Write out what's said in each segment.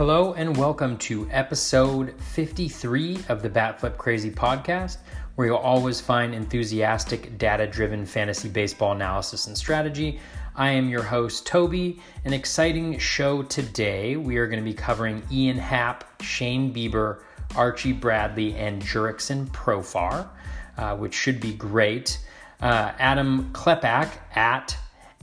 Hello and welcome to episode 53 of the Bat Flip Crazy podcast, where you'll always find enthusiastic, data driven fantasy baseball analysis and strategy. I am your host, Toby. An exciting show today. We are going to be covering Ian Happ, Shane Bieber, Archie Bradley, and Jurickson Profar, uh, which should be great. Uh, Adam Klepak at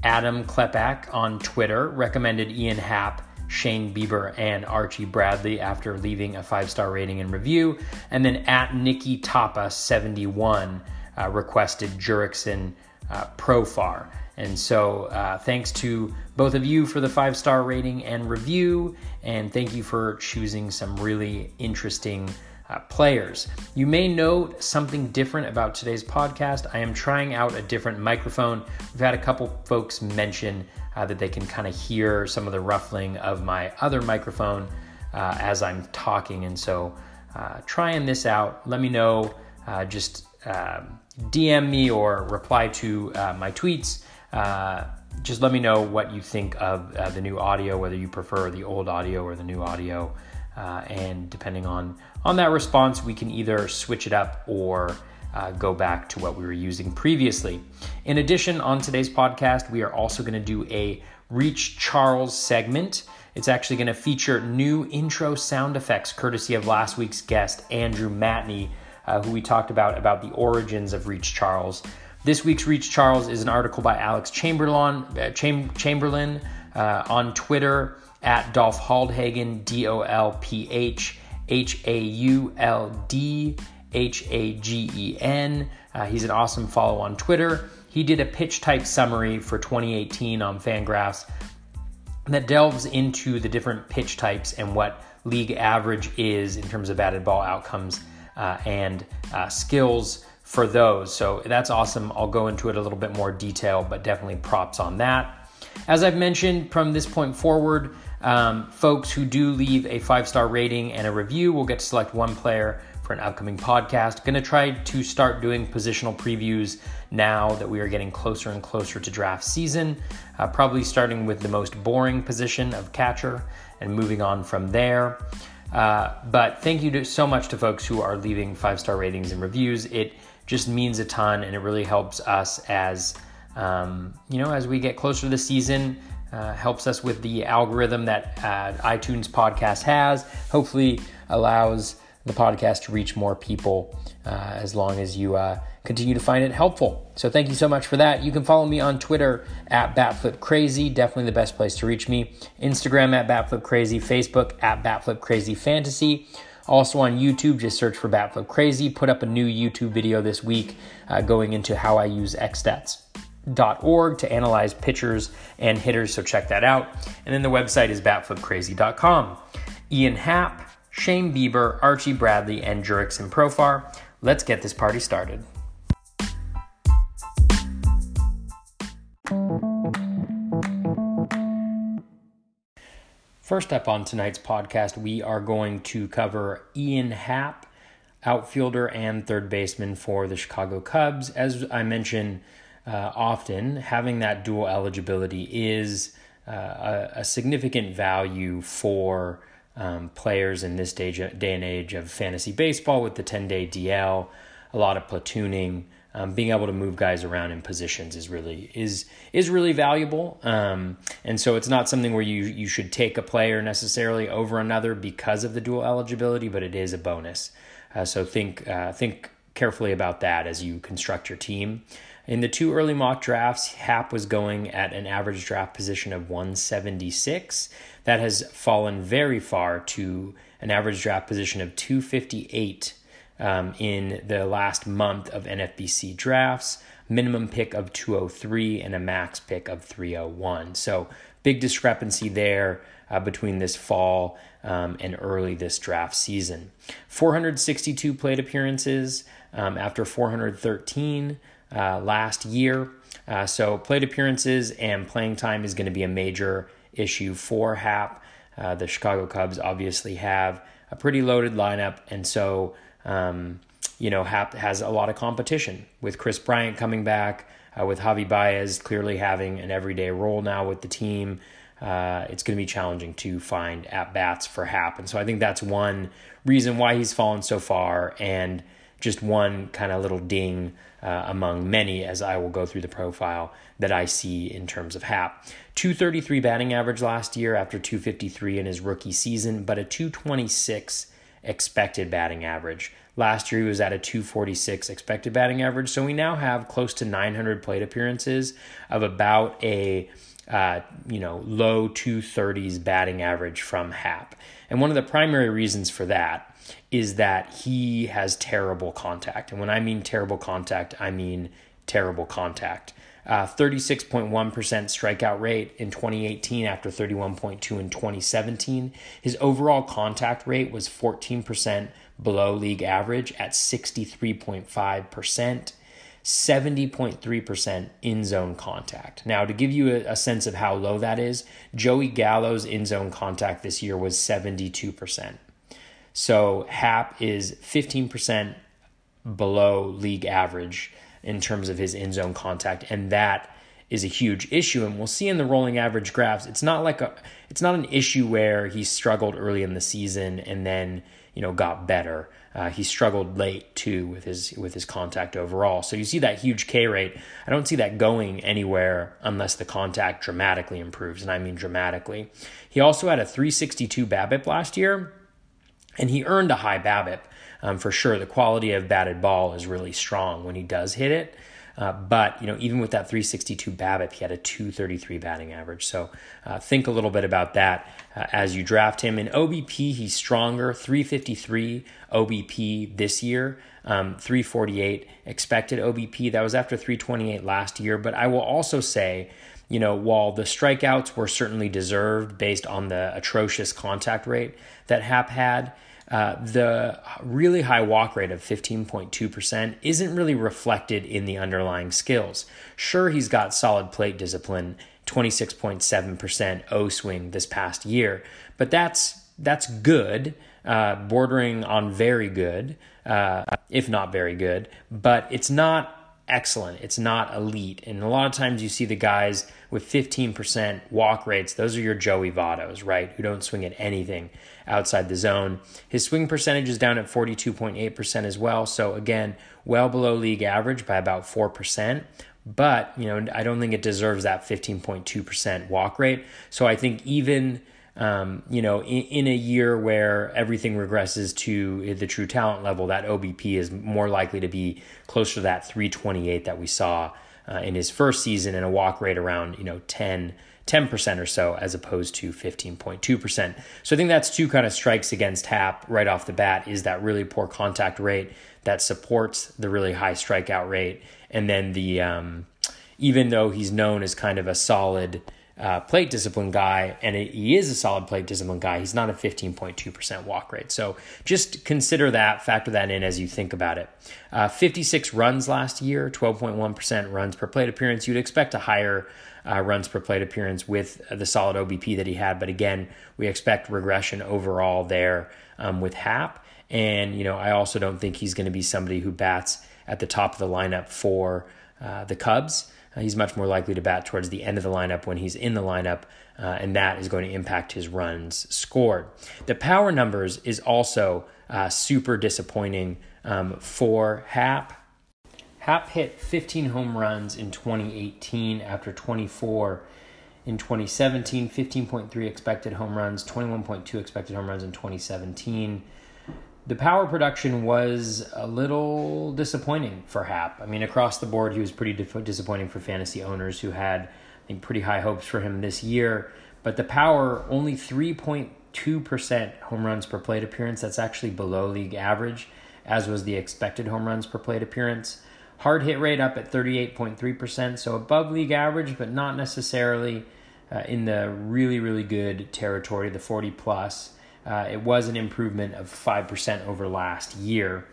Adam Klepak on Twitter recommended Ian Happ Shane Bieber and Archie Bradley after leaving a five star rating and review. And then at Nikki Tapa 71 uh, requested Jurickson uh, Profar. And so uh, thanks to both of you for the five star rating and review. And thank you for choosing some really interesting uh, players. You may note something different about today's podcast. I am trying out a different microphone. We've had a couple folks mention uh, that they can kind of hear some of the ruffling of my other microphone uh, as I'm talking. And so, uh, trying this out, let me know. Uh, just um, DM me or reply to uh, my tweets. just let me know what you think of the new audio, whether you prefer the old audio or the new audio. Uh, and depending on on that response, we can either switch it up or uh, go back to what we were using previously. In addition, on today's podcast, we are also going to do a Reach Charles segment. It's actually going to feature new intro sound effects courtesy of last week's guest, Andrew Matney, uh, who we talked about about the origins of Reach Charles. This week's Reach Charles is an article by Alex Chamberlain, uh, Cham- Chamberlain uh, on Twitter at Dolph Hauldhagen, D O L P H H A U L D H A G E N. Uh, he's an awesome follow on Twitter. He did a pitch type summary for 2018 on Fangraphs that delves into the different pitch types and what league average is in terms of batted ball outcomes uh, and uh, skills for those. So that's awesome. I'll go into it a little bit more detail, but definitely props on that. As I've mentioned, from this point forward, um, folks who do leave a five star rating and a review will get to select one player for an upcoming podcast. Going to try to start doing positional previews now that we are getting closer and closer to draft season. Uh, probably starting with the most boring position of catcher and moving on from there. Uh, but thank you to, so much to folks who are leaving five star ratings and reviews. It just means a ton and it really helps us as um, you know as we get closer to the season uh, helps us with the algorithm that uh, iTunes podcast has. Hopefully, allows the podcast to reach more people uh, as long as you uh, continue to find it helpful. So, thank you so much for that. You can follow me on Twitter at BatFlipCrazy, definitely the best place to reach me. Instagram at BatFlipCrazy, Facebook at BatFlipCrazyFantasy. Also on YouTube, just search for Batflip Crazy. Put up a new YouTube video this week uh, going into how I use XStats org to analyze pitchers and hitters, so check that out. And then the website is batflipcrazy.com. Ian Happ, Shane Bieber, Archie Bradley, and Jurickson Profar. Let's get this party started. First up on tonight's podcast, we are going to cover Ian Happ, outfielder and third baseman for the Chicago Cubs. As I mentioned, uh, often having that dual eligibility is uh, a, a, significant value for um, players in this day, day and age of fantasy baseball with the 10 day DL, a lot of platooning. Um, being able to move guys around in positions is really is is really valuable, um, and so it's not something where you you should take a player necessarily over another because of the dual eligibility, but it is a bonus. Uh, so think uh, think carefully about that as you construct your team. In the two early mock drafts, Happ was going at an average draft position of 176. That has fallen very far to an average draft position of 258 um, in the last month of NFBC drafts, minimum pick of 203 and a max pick of 301. So, big discrepancy there uh, between this fall um, and early this draft season. 462 plate appearances um, after 413 uh, last year. Uh, so, plate appearances and playing time is going to be a major issue for Happ. Uh, the Chicago Cubs obviously have a pretty loaded lineup, and so um, you know Happ has a lot of competition with Kris Bryant coming back, uh, with Javi Baez clearly having an everyday role now with the team. uh, it's going to be challenging to find at bats for Happ, And so I think that's one reason why he's fallen so far, and just one kind of little ding uh, among many as I will go through the profile that I see in terms of Happ. 233 batting average last year after 253 in his rookie season, but a 226 expected batting average. Last year he was at a 246 expected batting average, so we now have close to 900 plate appearances of about a uh, you know low 230s batting average from Happ. And one of the primary reasons for that is that he has terrible contact. And when I mean terrible contact, I mean terrible contact. Uh, 36.1% strikeout rate in 2018 after 31.2 in 2017. His overall contact rate was 14% below league average at 63.5%. 70.3% in zone contact. Now, to give you a, a, sense of how low that is, Joey Gallo's in zone contact this year was 72%. So Happ is 15% below league average in terms of his in zone contact, and that is a huge issue. And we'll see in the rolling average graphs, it's not like a it's not an issue where he struggled early in the season and then you know got better. Uh, he struggled late too with his with his contact overall. So you see that huge K rate. I don't see that going anywhere unless the contact dramatically improves, and I mean dramatically. He also had a 362 BABIP last year, and he earned a high BABIP um, for sure. The quality of batted ball is really strong when he does hit it. Uh, but you know, even with that 362 BABIP, he had a 233 batting average. So uh, think a little bit about that uh, as you draft him. In OBP, he's stronger, 353 OBP this year, um, 348 expected OBP. That was after 328 last year. But I will also say you know, while the strikeouts were certainly deserved based on the atrocious contact rate that Happ had, uh, the really high walk rate of 15.2% isn't really reflected in the underlying skills. Sure, he's got solid plate discipline, 26.7% O swing this past year, but that's that's good, uh, bordering on very good, uh, if not very good. But it's not excellent. It's not elite. And a lot of times you see the guys with 15% walk rates. Those are your Joey Vottos, right? Who don't swing at anything outside the zone. His swing percentage is down at 42.8% as well. So again, well below league average by about 4%. But, you know, I don't think it deserves that 15.2% walk rate. So I think even um, you know, in, in, a year where everything regresses to the true talent level, that OBP is more likely to be closer to that 328 that we saw uh, in his first season and a walk rate around, you know, 10, 10% or so as opposed to 15.2%. So I think that's two kind of strikes against Happ right off the bat is that really poor contact rate that supports the really high strikeout rate. And then the, um, even though he's known as kind of a solid, uh, plate discipline guy, and it, he is a solid plate discipline guy. He's not a 15.2% walk rate. So just consider that, factor that in as you think about it. Uh, 56 runs last year, 12.1% runs per plate appearance. You'd expect a higher uh, runs per plate appearance with the solid OBP that he had, but again, we expect regression overall there um, with Happ. And, you know, I also don't think he's going to be somebody who bats at the top of the lineup for uh, the Cubs. Uh, he's much more likely to bat towards the end of the lineup when he's in the lineup, uh, and that is going to impact his runs scored. The power numbers is also uh, super disappointing um, for Happ. Happ hit 15 home runs in 2018 after 24 in 2017, 15.3 expected home runs, 21.2 expected home runs in 2017 the power production was a little disappointing for Happ. I mean, across the board, he was pretty disappointing for fantasy owners who had, I think, pretty high hopes for him this year. But the power, only 3.2% home runs per plate appearance. That's actually below league average, as was the expected home runs per plate appearance. Hard hit rate up at 38.3%, so above league average, but not necessarily uh, in the really, really good territory, the 40 plus. Uh, it was an improvement of 5% over last year.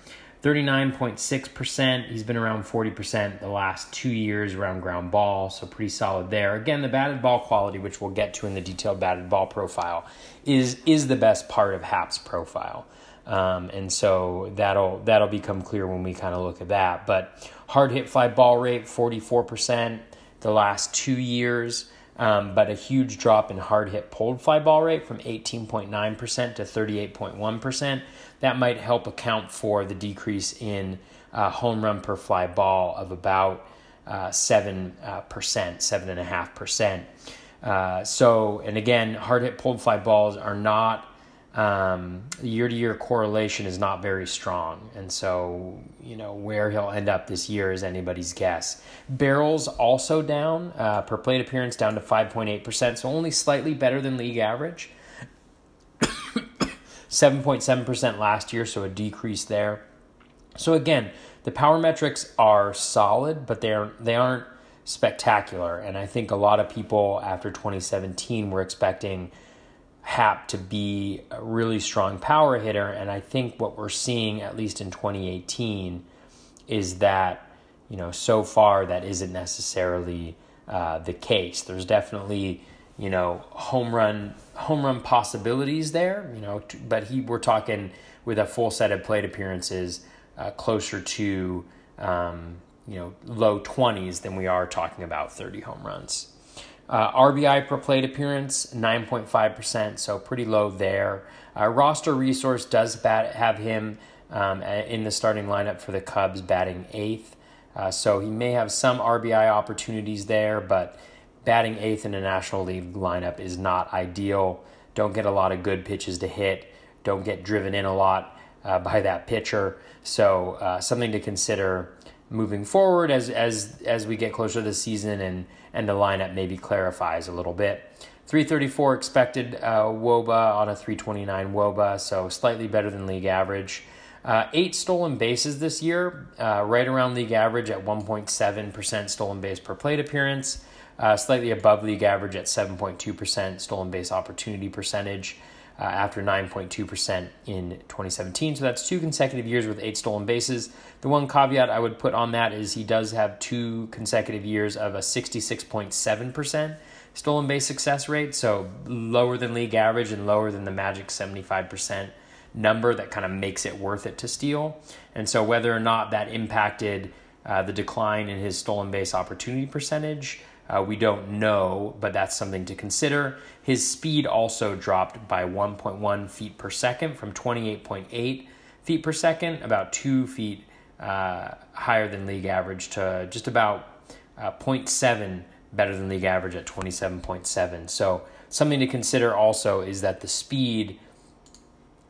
39.6%. He's been around 40% the last two years around ground ball, so pretty solid there. Again, the batted ball quality, which we'll get to in the detailed batted ball profile, is is the best part of Happ's profile. Um, and so that'll that'll become clear when we kind of look at that. But hard hit fly ball rate, 44% the last two years um, but a huge drop in hard hit pulled fly ball rate from 18.9% to 38.1%. That might help account for the decrease in uh, home run per fly ball of about uh, 7%, uh, 7.5%. Uh, so, and again, hard hit pulled fly balls are not year to year correlation is not very strong. And so, you know, where he'll end up this year is anybody's guess. Barrels also down, uh, per plate appearance down to 5.8%, so only slightly better than league average. 7.7% last year, so a decrease there. So again, the power metrics are solid, but they're they aren't spectacular. And I think a lot of people after 2017 were expecting Happ to be a really strong power hitter. And I think what we're seeing, at least in 2018, is that, you know, so far that isn't necessarily uh, the case. There's definitely, you know, home run home run possibilities there, you know, but he we're talking with a full set of plate appearances uh, closer to um, you know low 20s than we are talking about 30 home runs. Uh, RBI per plate appearance, 9.5%, so pretty low there. Uh, roster resource does bat, have him um, in the starting lineup for the Cubs, batting eighth. Uh, so he may have some RBI opportunities there, but batting eighth in a National League lineup is not ideal. Don't get a lot of good pitches to hit. Don't get driven in a lot uh, by that pitcher. So uh, something to consider moving forward as as as we get closer to the season and and the lineup maybe clarifies a little bit. 334 expected uh, WOBA on a 329 WOBA, so slightly better than league average. Uh, eight stolen bases this year, uh, right around league average at 1.7% stolen base per plate appearance, uh, slightly above league average at 7.2% stolen base opportunity percentage uh, after 9.2% in 2017. So that's two consecutive years with eight stolen bases. The one caveat I would put on that is he does have two consecutive years of a 66.7% stolen base success rate, so lower than league average and lower than the Magic 75% number that kind of makes it worth it to steal. And so whether or not that impacted uh, the decline in his stolen base opportunity percentage uh, we don't know, but that's something to consider. His speed also dropped by 1.1 feet per second from 28.8 feet per second, about two feet uh, higher than league average, to just about uh, 0.7 better than league average at 27.7. So, something to consider also is that the speed,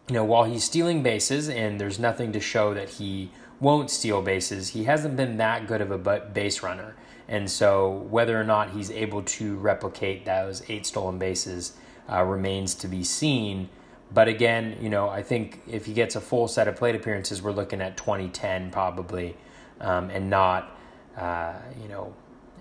you know, while he's stealing bases and there's nothing to show that he won't steal bases, he hasn't been that good of a base runner. And so, whether or not he's able to replicate those eight stolen bases uh, remains to be seen. But again, you know, I think if he gets a full set of plate appearances, we're looking at 2010 probably, um, and not, uh, you know,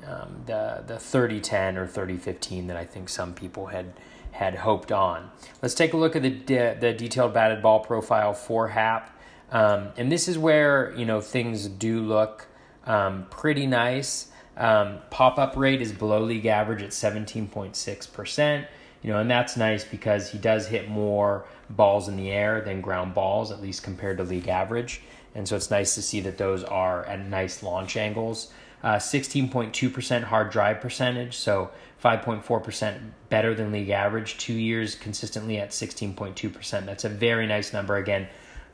um, the the 3010 or 3015 that I think some people had had hoped on. Let's take a look at the de- the detailed batted ball profile for Happ, um, and this is where you know things do look um, pretty nice. Um, pop up rate is below league average at 17.6%. You know, and that's nice because he does hit more balls in the air than ground balls, at least compared to league average. And so it's nice to see that those are at nice launch angles. Uh, 16.2% hard drive percentage, so 5.4% better than league average. Two years consistently at 16.2%. That's a very nice number. Again,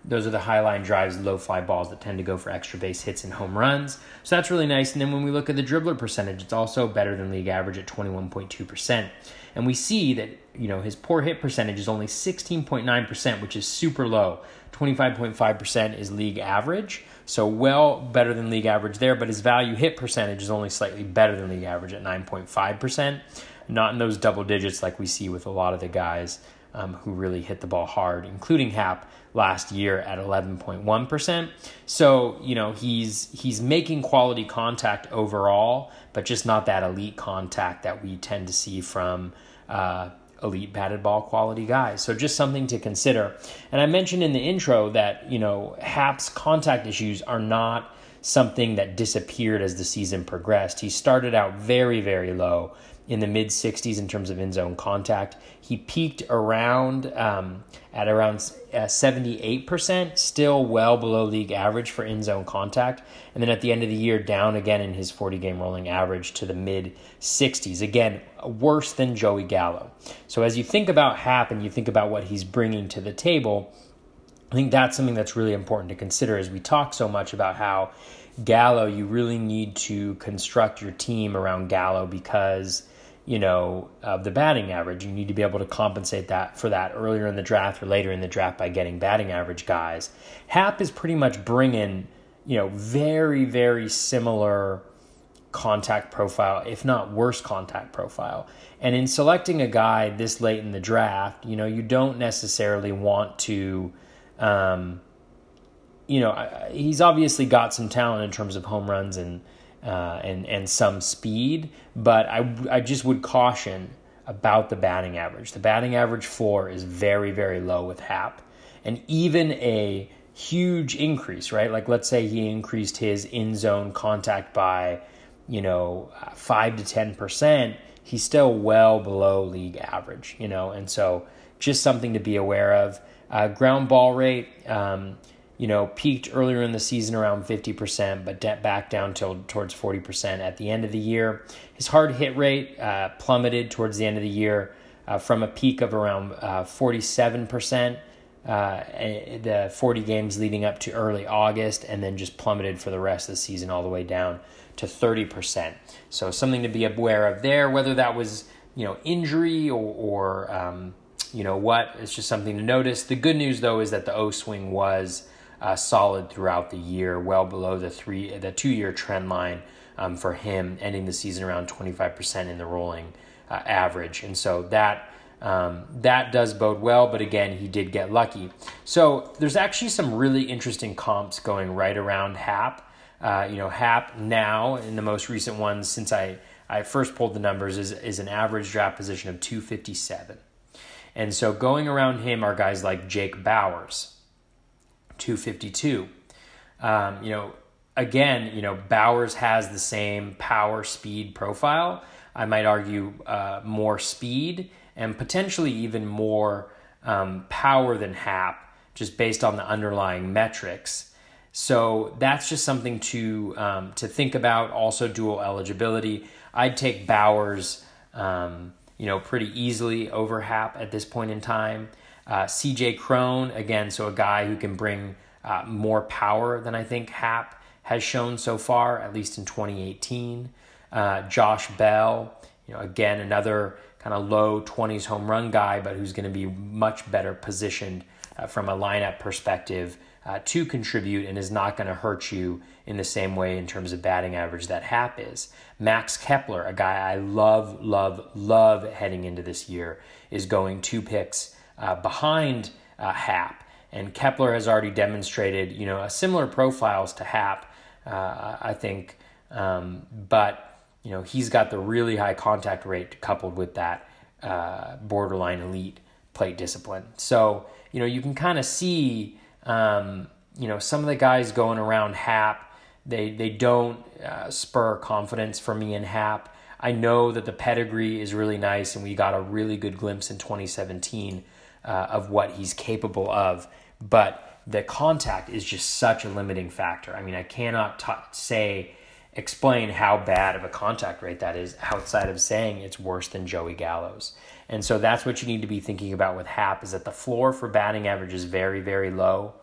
those are the high line drives, low fly balls that tend to go for extra base hits and home runs. So that's really nice. And then when we look at the dribbler percentage, it's also better than league average at 21.2%. And we see that, you know, his poor hit percentage is only 16.9%, which is super low. 25.5% is league average. So well better than league average there, but his value hit percentage is only slightly better than league average at 9.5%. Not in those double digits like we see with a lot of the guys um, who really hit the ball hard, including Happ last year at 11.1%. So, you know, he's he's making quality contact overall, but just not that elite contact that we tend to see from uh, elite batted ball quality guys. So just something to consider. And I mentioned in the intro that, you know, Happ's contact issues are not something that disappeared as the season progressed. He started out very, very low in the mid 60s in terms of in zone contact. He peaked around um, at around uh, 78%, still well below league average for in zone contact. And then at the end of the year, down again in his 40 game rolling average to the mid 60s. Again, worse than Joey Gallo. So as you think about Happ and you think about what he's bringing to the table, I think that's something that's really important to consider as we talk so much about how Gallo, you really need to construct your team around Gallo because you know, of the batting average. You need to be able to compensate that for that earlier in the draft or later in the draft by getting batting average guys. Happ is pretty much bringing, you know, very, very similar contact profile, if not worse contact profile. And in selecting a guy this late in the draft, you know, you don't necessarily want to, um, you know, he's obviously got some talent in terms of home runs and uh, and and some speed, but I I just would caution about the batting average. The batting average floor is very very low with Happ, and even a huge increase, right? Like let's say he increased his in zone contact by, you know, five to ten percent. He's still well below league average, you know, and so just something to be aware of. Uh, ground ball rate. Um, you know, peaked earlier in the season around 50%, but back down till towards 40% at the end of the year. His hard hit rate uh, plummeted towards the end of the year uh, from a peak of around uh, 47%. Uh, the 40 games leading up to early August, and then just plummeted for the rest of the season all the way down to 30%. So something to be aware of there, whether that was you know injury or, or um, you know what, it's just something to notice. The good news though is that the O swing was uh, solid throughout the year, well below the three the two year trend line um, for him, ending the season around 25% in the rolling uh, average, and so that. Um, that does bode well, but again, he did get lucky. So there's actually some really interesting comps going right around Happ. Uh, you know, Happ now in the most recent ones since I, I first pulled the numbers is, is an average draft position of 257. And so going around him are guys like Jake Bauers, 252. Um, you know, again, you know, Bauers has the same power speed profile. I might argue uh, more speed and potentially even more um, power than Happ, just based on the underlying metrics. So that's just something to um, to think about. Also, dual eligibility. I'd take Bauers, um, you know, pretty easily over Happ at this point in time. Uh, CJ Cron, again, so a guy who can bring uh, more power than I think Happ has shown so far, at least in 2018. Uh, Josh Bell, you know, again, another kind of low 20s home run guy, but who's going to be much better positioned uh, from a lineup perspective uh, to contribute and is not going to hurt you in the same way in terms of batting average that Happ is. Max Kepler, a guy I love, love, love heading into this year, is going two picks uh, behind uh, Happ. And Kepler has already demonstrated, you know, a similar profiles to Happ, uh, I think. Um, but, you know, he's got the really high contact rate coupled with that uh, borderline elite plate discipline. So, you know, you can kind of see, um, you know, some of the guys going around Happ, they, they don't uh, spur confidence for me in Happ. I know that the pedigree is really nice, and we got a really good glimpse in 2017 uh, of what he's capable of. But the contact is just such a limiting factor. I mean, I cannot t- say, explain how bad of a contact rate that is outside of saying it's worse than Joey Gallo's. And so that's what you need to be thinking about with Happ is that the floor for batting average is very, very low.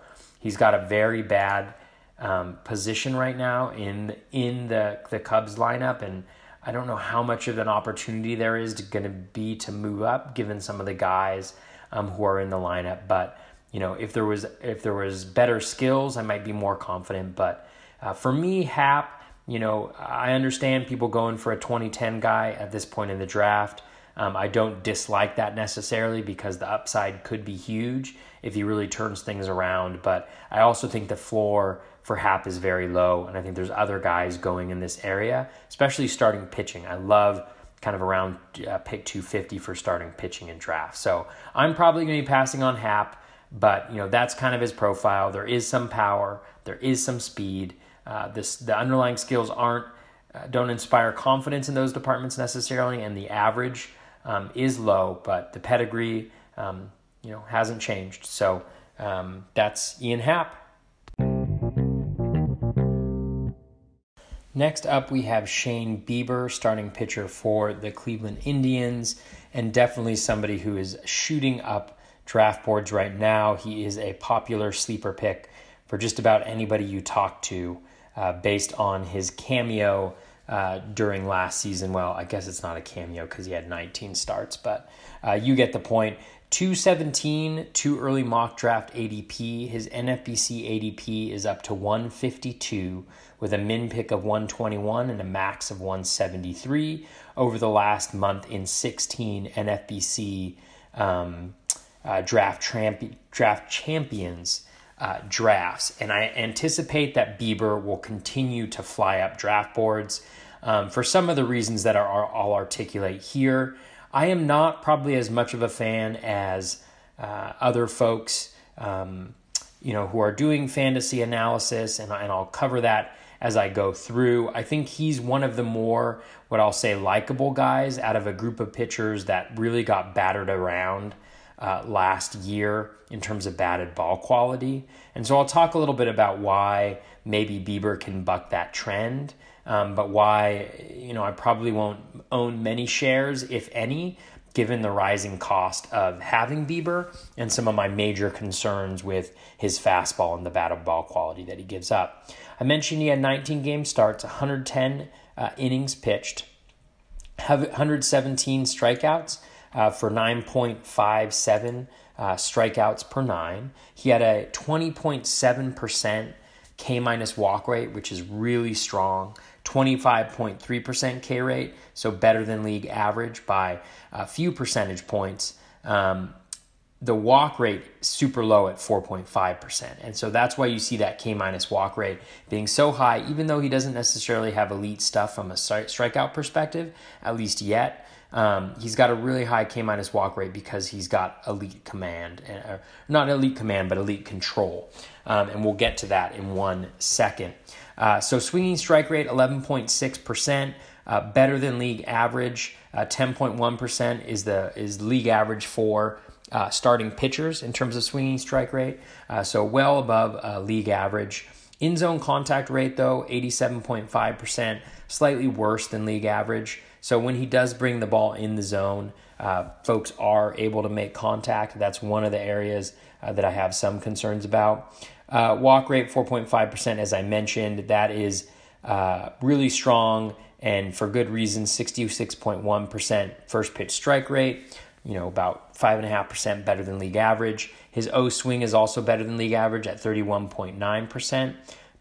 He's got a very bad um, position right now in in the the Cubs lineup, and I don't know how much of an opportunity there is going to be to move up, given some of the guys um, who are in the lineup. But you know, if there was if there was better skills, I might be more confident. But uh, for me, Happ, you know, I understand people going for a 2010 guy at this point in the draft. Um, I don't dislike that necessarily because the upside could be huge if he really turns things around. But I also think the floor for Happ is very low, and I think there's other guys going in this area, especially starting pitching. I love kind of around uh, pick 250 for starting pitching in draft. So I'm probably going to be passing on Happ, but you know that's kind of his profile. There is some power, there is some speed, uh, this the underlying skills aren't uh, don't inspire confidence in those departments necessarily, and the average um, is low, but the pedigree um, you know hasn't changed. So um, that's Ian Happ. Next up, we have Shane Bieber, starting pitcher for the Cleveland Indians, and definitely somebody who is shooting up draft boards right now. He is a popular sleeper pick for just about anybody you talk to uh, based on his cameo uh, during last season. Well, I guess it's not a cameo because he had 19 starts, but uh, you get the point. 217, too early mock draft ADP. His NFBC ADP is up to 152 with a min pick of 121 and a max of 173 over the last month in 16 NFBC um, uh, draft, tramp- draft champions uh, drafts. And I anticipate that Bieber will continue to fly up draft boards um, for some of the reasons that are, are, I'll articulate here. I am not probably as much of a fan as uh, other folks, um, you know, who are doing fantasy analysis, and, and I'll cover that as I go through. I think he's one of the more, what I'll say, likable guys out of a group of pitchers that really got battered around uh, last year in terms of batted ball quality. And so I'll talk a little bit about why maybe Bieber can buck that trend, um, but why, you know, I probably won't own many shares, if any, given the rising cost of having Bieber and some of my major concerns with his fastball and the batted ball quality that he gives up. I mentioned he had 19 game starts, 110 uh, innings pitched, 117 strikeouts uh, for 9.57 uh, strikeouts per nine. He had a 20.7% K minus walk rate, which is really strong. 25.3% K rate, so better than league average by a few percentage points. Um, the walk rate super low at 4.5%. And so that's why you see that K minus walk rate being so high, even though he doesn't necessarily have elite stuff from a strikeout perspective, at least yet. Um, he's got a really high K minus walk rate because he's got elite command, uh, not elite command, but elite control. Um, and we'll get to that in one second. Uh, so swinging strike rate 11.6%, uh, better than league average. 10.1% uh, is the is league average for uh, starting pitchers in terms of swinging strike rate. Uh, so well above league average. In zone contact rate though 87.5%, slightly worse than league average. So when he does bring the ball in the zone, uh, folks are able to make contact. That's one of the areas uh, that I have some concerns about. Uh, walk rate 4.5%, as I mentioned, that is uh, really strong and for good reason 66.1% first pitch strike rate, you know, about 5.5% better than league average. His O swing is also better than league average at 31.9%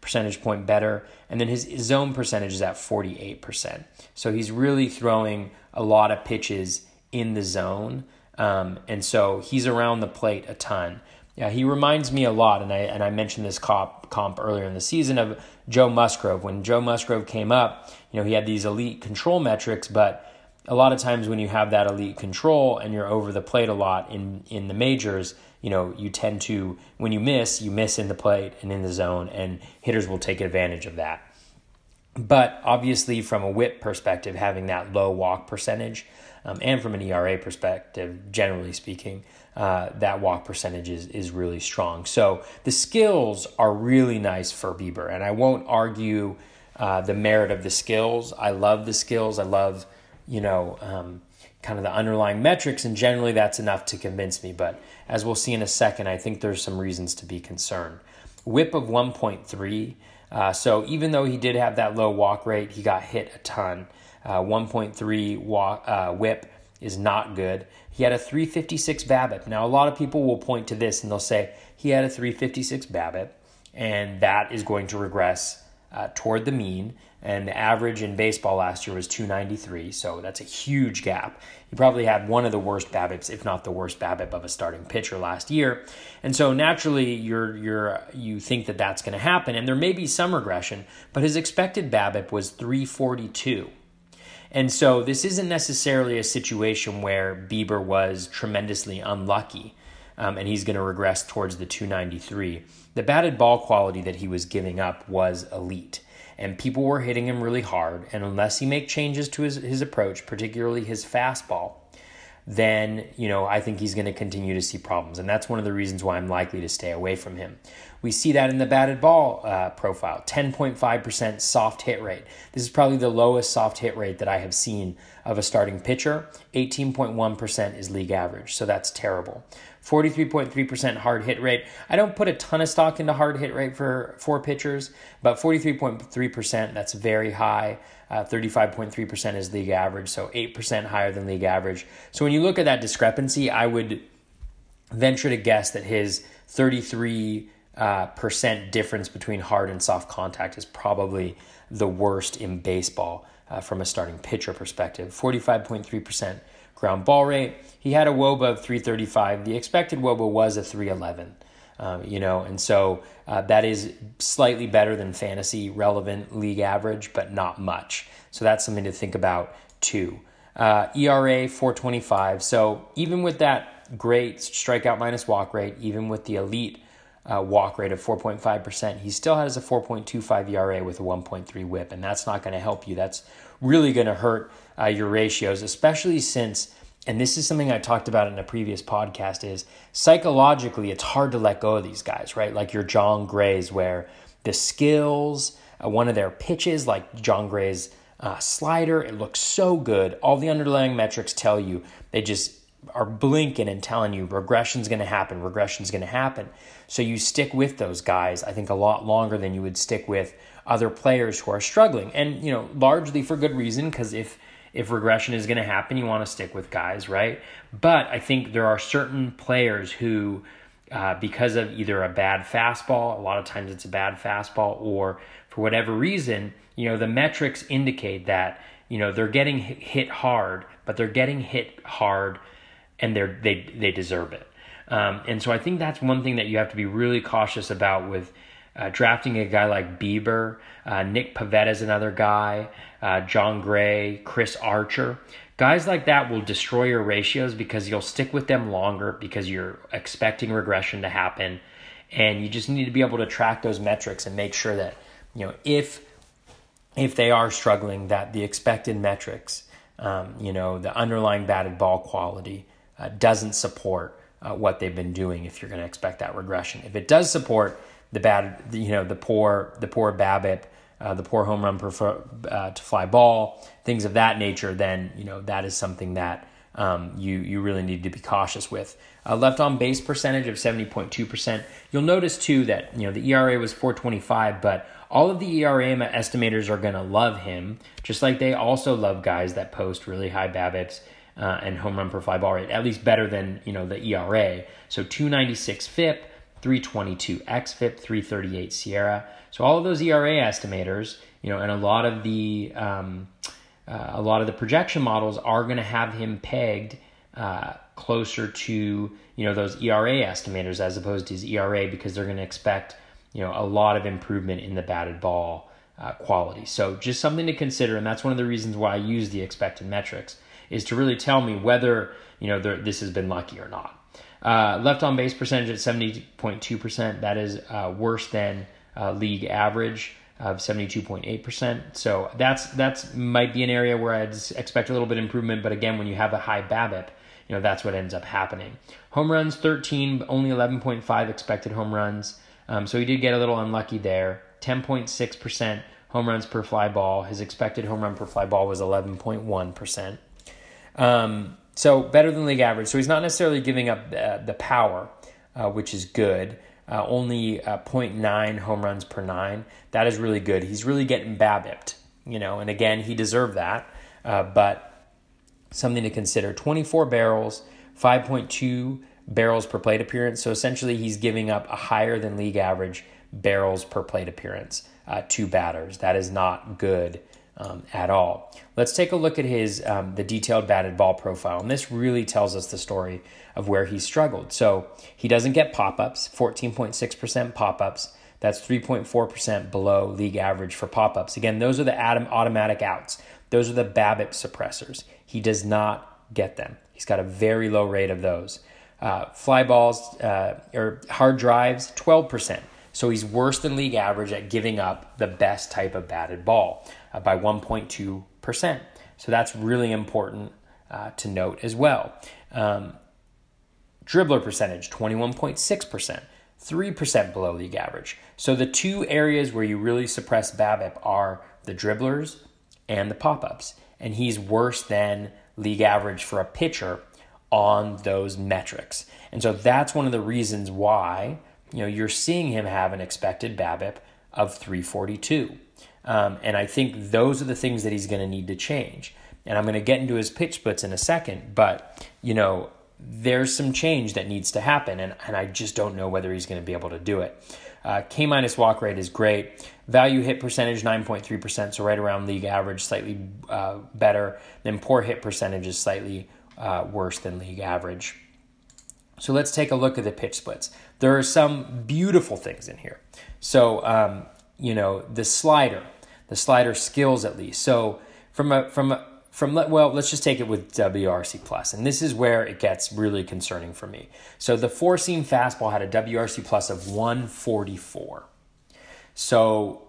percentage point better. And then his zone percentage is at 48%. So he's really throwing a lot of pitches in the zone. Um, and so he's around the plate a ton. Yeah, he reminds me a lot, and I and I mentioned this comp, comp earlier in the season of Joe Musgrove. When Joe Musgrove came up, you know he had these elite control metrics, but a lot of times when you have that elite control and you're over the plate a lot in in the majors, you know, you tend to, when you miss, you miss in the plate and in the zone, and hitters will take advantage of that. But obviously, from a whip perspective, having that low walk percentage, um, and from an ERA perspective, generally speaking, uh, that walk percentage is, is really strong. So the skills are really nice for Bieber, and I won't argue uh, the merit of the skills. I love the skills. I love, you know, um, kind of the underlying metrics, and generally that's enough to convince me. But as we'll see in a second, I think there's some reasons to be concerned. Whip of 1.3. Uh, so even though he did have that low walk rate, he got hit a ton. Uh, 1.3 walk, uh, whip is not good. He had a 356 BABIP. Now, a lot of people will point to this and they'll say he had a 356 BABIP, and that is going to regress uh, toward the mean and the average in baseball last year was 293, so that's a huge gap. He probably had one of the worst BABIPs, if not the worst BABIP of a starting pitcher last year, and so naturally you're you're you think that that's going to happen, and there may be some regression, but his expected BABIP was 342. And so this isn't necessarily a situation where Bieber was tremendously unlucky. Um, and he's going to regress towards the 293. The batted ball quality that he was giving up was elite, and people were hitting him really hard. And unless he make changes to his, his approach, particularly his fastball, then you know I think he's going to continue to see problems, and that's one of the reasons why I'm likely to stay away from him. We see that in the batted ball uh, profile 10.5% soft hit rate. This is probably the lowest soft hit rate that I have seen of a starting pitcher. 18.1% is league average, so that's terrible. 43.3% hard hit rate. I don't put a ton of stock into hard hit rate for four pitchers, but 43.3%, that's very high. Uh, 35.3% is league average, so 8% higher than league average. So when you look at that discrepancy, I would venture to guess that his 33 uh, percent difference between hard and soft contact is probably the worst in baseball uh, from a starting pitcher perspective. 45.3% ground ball rate. He had a WOBA of 335. The expected WOBA was a 311. Um, you know, and so uh, that is slightly better than fantasy relevant league average, but not much. So that's something to think about too. Uh, ERA 425. So even with that great strikeout minus walk rate, even with the elite uh, walk rate of 4.5%. He still has a 4.25 ERA with a 1.3 whip, and that's not going to help you. That's really going to hurt uh, your ratios, especially since, and this is something I talked about in a previous podcast, is psychologically it's hard to let go of these guys, right? Like your Jon Grays, where the skills, uh, one of their pitches, like Jon Gray's uh, slider, it looks so good. All the underlying metrics tell you they just are blinking and telling you regression's going to happen, regression's going to happen. So you stick with those guys, I think, a lot longer than you would stick with other players who are struggling. And, you know, largely for good reason, because if if regression is going to happen, you want to stick with guys, right? But I think there are certain players who, uh, because of either a bad fastball, a lot of times it's a bad fastball, or for whatever reason, you know, the metrics indicate that, you know, they're getting hit hard, but they're getting hit hard and they're they they deserve it. Um, and so I think that's one thing that you have to be really cautious about with uh, drafting a guy like Bieber, uh, Nick Pivetta is another guy, uh, Jon Gray, Chris Archer. Guys like that will destroy your ratios because you'll stick with them longer because you're expecting regression to happen. And you just need to be able to track those metrics and make sure that, you know, if if they are struggling, that the expected metrics, um, you know, the underlying batted ball quality, uh, doesn't support uh, what they've been doing if you're going to expect that regression. If it does support the bad, you know, the poor, the poor BABIP, uh, the poor home run per uh, to fly ball, things of that nature, then you know that is something that um, you you really need to be cautious with. Uh, left on base percentage of seventy point two percent. You'll notice too that you know the ERA was four twenty five, but all of the ERA estimators are going to love him, just like they also love guys that post really high BABIPs uh, and home run per fly ball rate, at least better than you know the ERA. So 296 FIP, 322 xFIP, 338 SIERA. So all of those ERA estimators, you know, and a lot of the um, uh, a lot of the projection models are going to have him pegged uh, closer to you know those ERA estimators as opposed to his ERA because they're going to expect you know a lot of improvement in the batted ball uh, quality. So just something to consider, and that's one of the reasons why I use the expected metrics is to really tell me whether you know this has been lucky or not. Uh, left on base percentage at 70.2%. That is uh, worse than uh, league average of 72.8%. So that's that's might be an area where I'd expect a little bit of improvement. But again, when you have a high BABIP, you know that's what ends up happening. Home runs 13, only 11.5 expected home runs. Um, so he did get a little unlucky there. 10.6% home runs per fly ball. His expected home run per fly ball was 11.1%. Um, so better than league average. So he's not necessarily giving up the, the power, uh, which is good. Uh, only uh, 0.9 home runs per nine. That is really good. He's really getting BABIPed, you know, and again, he deserved that. Uh, but something to consider 24 barrels, 5.2 barrels per plate appearance. So essentially, he's giving up a higher than league average barrels per plate appearance uh, to batters. That is not good um, at all. Let's take a look at his um, the detailed batted ball profile, and this really tells us the story of where he struggled. So he doesn't get pop ups, 14.6% pop ups. That's 3.4% below league average for pop ups. Again, those are the atom automatic outs. Those are the BABIP suppressors. He does not get them. He's got a very low rate of those. Uh, fly balls uh, or hard drives, 12%. So he's worse than league average at giving up the best type of batted ball uh, by 1.2%. So that's really important uh, to note as well. Um, dribbler percentage, 21.6%. 3% below league average. So the two areas where you really suppress BABIP are the dribblers and the pop ups. And he's worse than league average for a pitcher on those metrics. And so that's one of the reasons why you know you're seeing him have an expected BABIP of 342. Um, and I think those are the things that he's going to need to change. And I'm going to get into his pitch splits in a second, but you know there's some change that needs to happen, and, and I just don't know whether he's going to be able to do it. Uh, K minus walk rate is great. Value hit percentage 9.3%, so right around league average, slightly uh, better. Then poor hit percentage is slightly uh, worse than league average. So let's take a look at the pitch splits. There are some beautiful things in here. So, um, you know, the slider, the slider skills at least. So from a, from a, from well let's just take it with WRC plus and this is where it gets really concerning for me. So the four seam fastball had a WRC plus of 144. So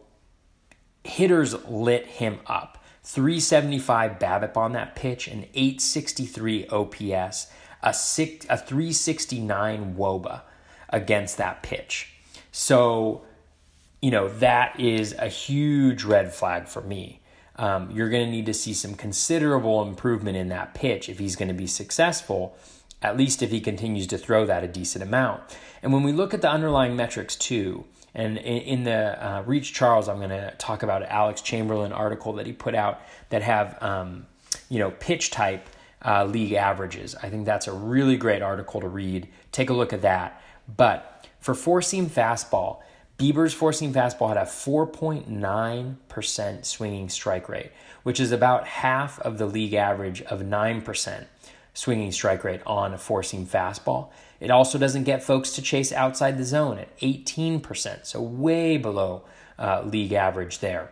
hitters lit him up. 375 BABIP on that pitch, an 863 OPS, a six, a 369 WOBA against that pitch. So, you know, that is a huge red flag for me um, you're going to need to see some considerable improvement in that pitch if he's going to be successful, at least if he continues to throw that a decent amount. And when we look at the underlying metrics too, and in, the uh, Reach Charles, I'm going to talk about Alex Chamberlain article that he put out that have, um, you know, pitch type uh, league averages. I think that's a really great article to read. Take a look at that. But for four seam fastball, Bieber's four seam fastball had a 4.9% swinging strike rate, which is about half of the league average of 9% swinging strike rate on a four seam fastball. It also doesn't get folks to chase outside the zone at 18%, so way below uh, league average there.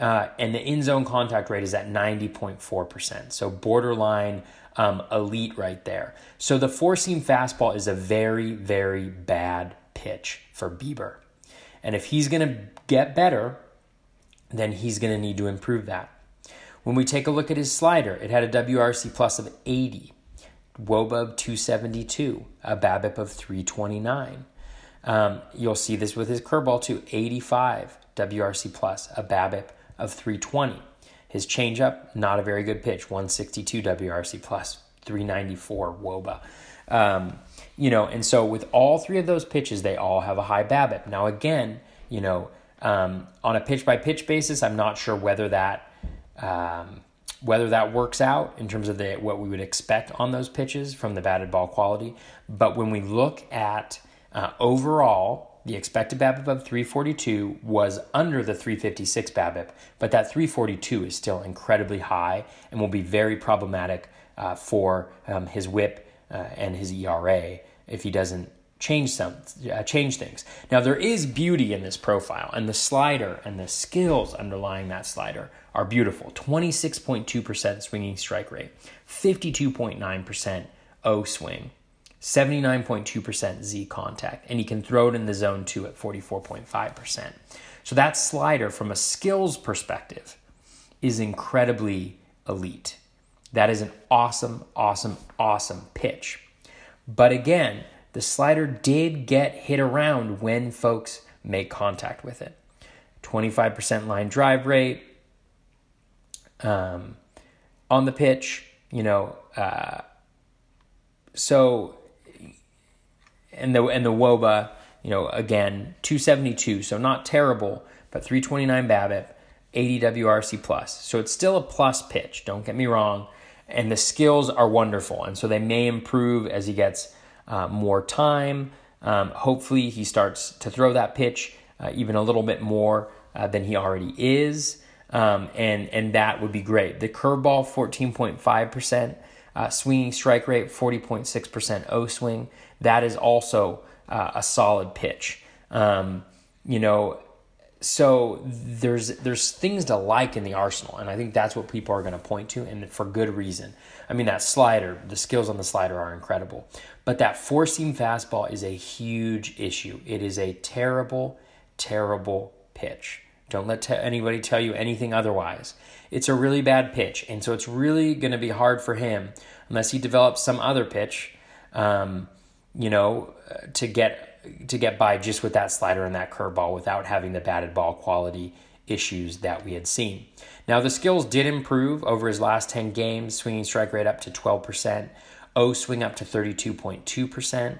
Uh, and the in zone contact rate is at 90.4%, so borderline um, elite right there. So the four seam fastball is a very, very bad pitch for Bieber. And if he's going to get better, then he's going to need to improve that. When we take a look at his slider, it had a WRC plus of 80, WOBA of 272, a BABIP of 329. Um, you'll see this with his curveball too, 85 WRC plus, a BABIP of 320. His changeup, not a very good pitch, 162 WRC plus, 394 WOBA. Um, you know, and so with all three of those pitches, they all have a high BABIP. Now, again, you know, um, on a pitch by pitch basis, I'm not sure whether that um, whether that works out in terms of the what we would expect on those pitches from the batted ball quality. But when we look at uh, overall, the expected BABIP of 342 was under the 356 BABIP, but that 342 is still incredibly high and will be very problematic uh, for um, his WHIP uh, and his ERA if he doesn't change some uh, change things. Now there is beauty in this profile and the slider and the skills underlying that slider are beautiful. 26.2% swinging strike rate, 52.9% O swing, 79.2% Z contact, and he can throw it in the zone 2 at 44.5%. So that slider from a skills perspective is incredibly elite. That is an awesome, awesome, awesome pitch. But again, the slider did get hit around when folks make contact with it. 25% line drive rate um, on the pitch, you know. Uh, so, and the and the woba, you know, again 272, so not terrible, but 329 BABIP, 80 WRC plus. So it's still a plus pitch. Don't get me wrong and the skills are wonderful. And so they may improve as he gets uh, more time. Um, hopefully, he starts to throw that pitch uh, even a little bit more uh, than he already is. Um, and, and that would be great. The curveball, 14.5%, uh, swinging strike rate, 40.6% O swing. That is also uh, a solid pitch. Um, you know, so there's there's things to like in the arsenal, and I think that's what people are going to point to, and for good reason. I mean, that slider, the skills on the slider are incredible, but that four seam fastball is a huge issue. It is a terrible, terrible pitch. Don't let t- anybody tell you anything otherwise. It's a really bad pitch, and so it's really going to be hard for him unless he develops some other pitch, um, you know, to to to get by just with that slider and that curveball without having the batted ball quality issues that we had seen. Now, the skills did improve over his last 10 games, swinging strike rate up to 12%, O swing up to 32.2%,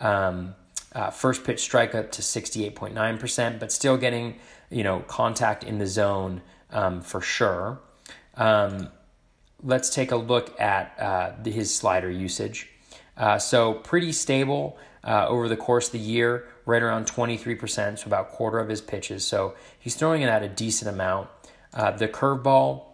um, uh, first pitch strike up to 68.9%, but still getting, you know, contact in the zone um, for sure. Um, let's take a look at uh, his slider usage. Uh, so pretty stable uh, over the course of the year, right around 23%, so about quarter of his pitches. So he's throwing it at a decent amount. Uh, the curveball,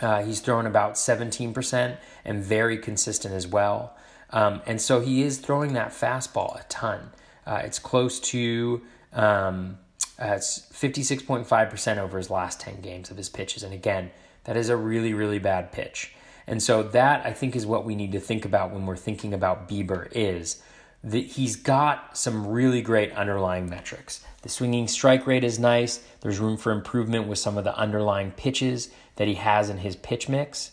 uh, he's throwing about 17% and very consistent as well. Um, and so he is throwing that fastball a ton. Uh, it's close to um, uh, it's 56.5% over his last 10 games of his pitches. And again, that is a really, really bad pitch. And so that I think is what we need to think about when we're thinking about Bieber is that he's got some really great underlying metrics. The swinging strike rate is nice. There's room for improvement with some of the underlying pitches that he has in his pitch mix.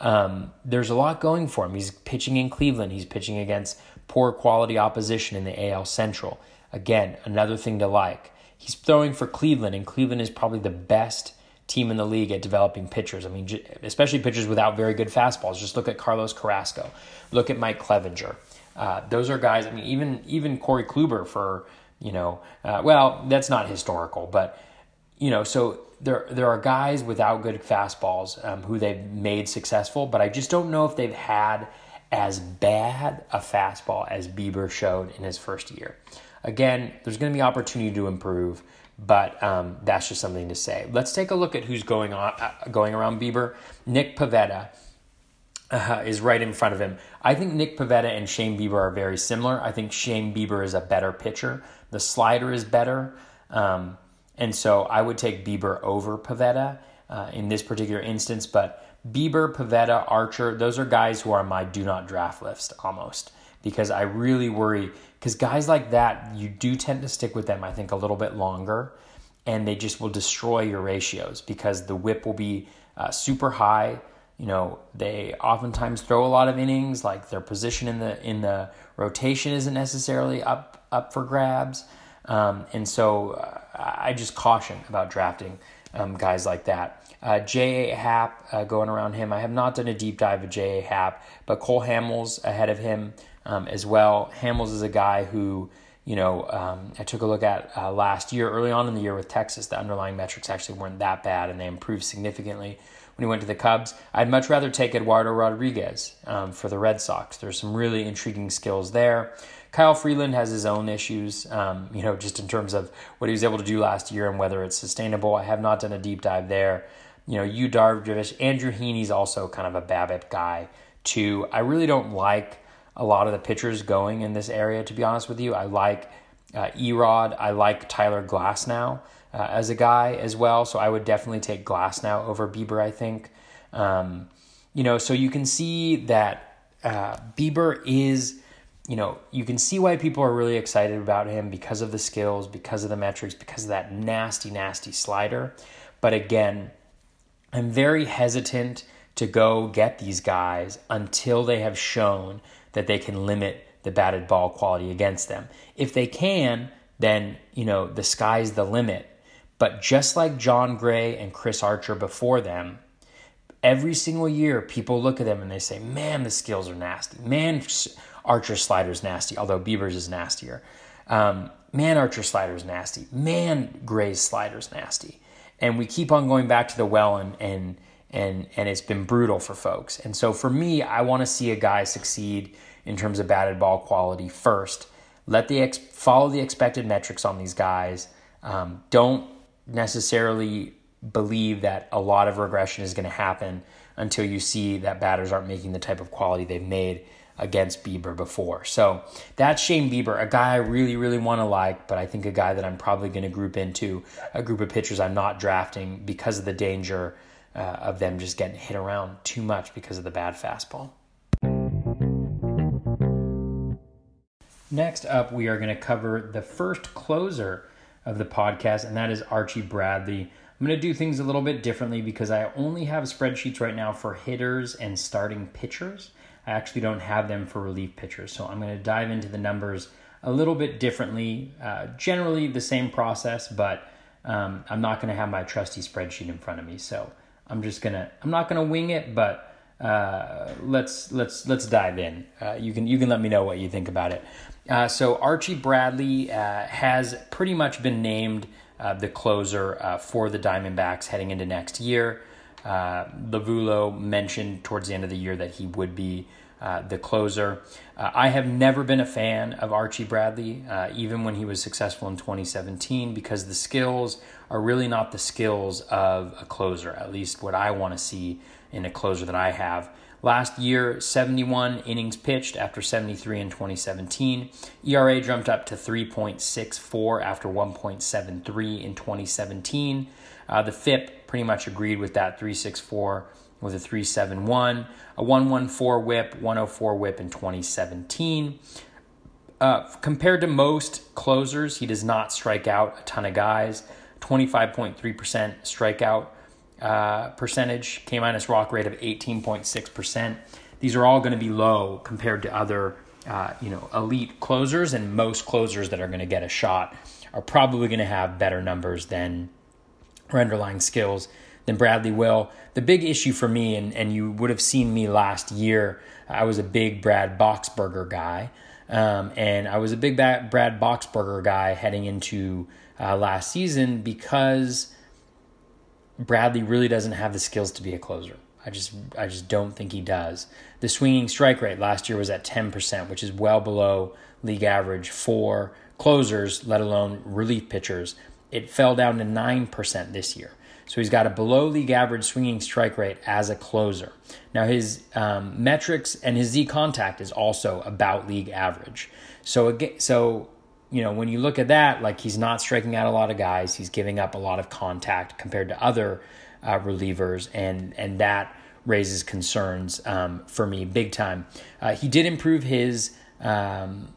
Um, there's a lot going for him. He's pitching in Cleveland. He's pitching against poor quality opposition in the AL Central. Again, another thing to like. He's throwing for Cleveland, and Cleveland is probably the best team in the league at developing pitchers. I mean, especially pitchers without very good fastballs. Just look at Carlos Carrasco. Look at Mike Clevinger. Uh, those are guys. I mean, even even Corey Kluber for you know, uh, well, that's not historical, but you know, so there there are guys without good fastballs um, who they've made successful, but I just don't know if they've had as bad a fastball as Bieber showed in his first year. Again, there's going to be opportunity to improve, but um, that's just something to say. Let's take a look at who's going on uh, going around Bieber. Nick Pivetta uh, is right in front of him. I think Nick Pivetta and Shane Bieber are very similar. I think Shane Bieber is a better pitcher. The slider is better. Um, and so I would take Bieber over Pivetta uh, in this particular instance. But Bieber, Pivetta, Archer, those are guys who are my do not draft list almost because I really worry. Because guys like that, you do tend to stick with them, I think, a little bit longer and they just will destroy your ratios because the whip will be uh, super high you know they oftentimes throw a lot of innings like their position in the in the rotation isn't necessarily up up for grabs um, and so uh, i just caution about drafting um, guys like that uh, J.A. Happ uh, going around him. I have not done a deep dive of J.A. Happ, but Cole Hamels ahead of him um, as well. Hamels is a guy who, you know, um, I took a look at uh, last year, early on in the year with Texas. The underlying metrics actually weren't that bad, and they improved significantly when he went to the Cubs. I'd much rather take Eduardo Rodriguez um, for the Red Sox. There's some really intriguing skills there. Kyle Freeland has his own issues, um, you know, just in terms of what he was able to do last year and whether it's sustainable. I have not done a deep dive there. You know, Yu Darvish, Andrew Heaney's also kind of a BABIP guy too. I really don't like a lot of the pitchers going in this area, to be honest with you. I like uh, Erod. I like Tyler Glasnow uh, as a guy as well. So I would definitely take Glasnow over Bieber, I think. Um, you know, so you can see that uh, Bieber is, you know, you can see why people are really excited about him because of the skills, because of the metrics, because of that nasty, nasty slider. But again, I'm very hesitant to go get these guys until they have shown that they can limit the batted ball quality against them. If they can, then, you know, the sky's the limit. But just like Jon Gray and Chris Archer before them, every single year people look at them and they say, man, the skills are nasty. Man, Archer's slider's nasty, although Bieber's is nastier. Um, man, Archer slider's nasty. Man, Gray's slider's nasty. And we keep on going back to the well and, and, and, and it's been brutal for folks. And so for me, I want to see a guy succeed in terms of batted ball quality first. Let the ex- follow the expected metrics on these guys. Um, don't necessarily believe that a lot of regression is going to happen until you see that batters aren't making the type of quality they've made against Bieber before. So that's Shane Bieber, a guy I really, really want to like, but I think a guy that I'm probably going to group into a group of pitchers I'm not drafting because of the danger uh, of them just getting hit around too much because of the bad fastball. Next up, we are going to cover the first closer of the podcast, and that is Archie Bradley. I'm going to do things a little bit differently because I only have spreadsheets right now for hitters and starting pitchers. I actually don't have them for relief pitchers. So I'm going to dive into the numbers a little bit differently. Uh, generally the same process, but um, I'm not going to have my trusty spreadsheet in front of me. So I'm just gonna I'm not gonna wing it, but uh, let's let's let's dive in. Uh, you can you can let me know what you think about it. Uh, so Archie Bradley uh, has pretty much been named uh, the closer for the Diamondbacks heading into next year. Lovullo mentioned towards the end of the year that he would be the closer. I have never been a fan of Archie Bradley, even when he was successful in 2017, because the skills are really not the skills of a closer, at least what I want to see in a closer that I have. Last year, 71 innings pitched after 73 in 2017. ERA jumped up to 3.64 after 1.73 in 2017. Uh, the FIP pretty much agreed with that 364 with a 371, a 114 whip, 104 whip in 2017. Uh, compared to most closers, he does not strike out a ton of guys. 25.3% strikeout uh, percentage, K minus walk rate of 18.6%. These are all going to be low compared to other, uh, you know, elite closers, and most closers that are going to get a shot are probably going to have better numbers than or underlying skills than Bradley will. The big issue for me, and, and you would have seen me last year, I was a big Brad Boxberger guy. Um, and I was a big Brad Boxberger guy heading into uh, last season because Bradley really doesn't have the skills to be a closer. I just I just don't think he does. The swinging strike rate last year was at 10%, which is well below league average for closers, let alone relief pitchers. It fell down to 9% this year. So he's got a below league average swinging strike rate as a closer. Now his um, metrics and his Z contact is also about league average. So again, so you know, when you look at that, like he's not striking out a lot of guys, he's giving up a lot of contact compared to other uh, relievers, and and that raises concerns um, for me big time. Uh, he did improve his um,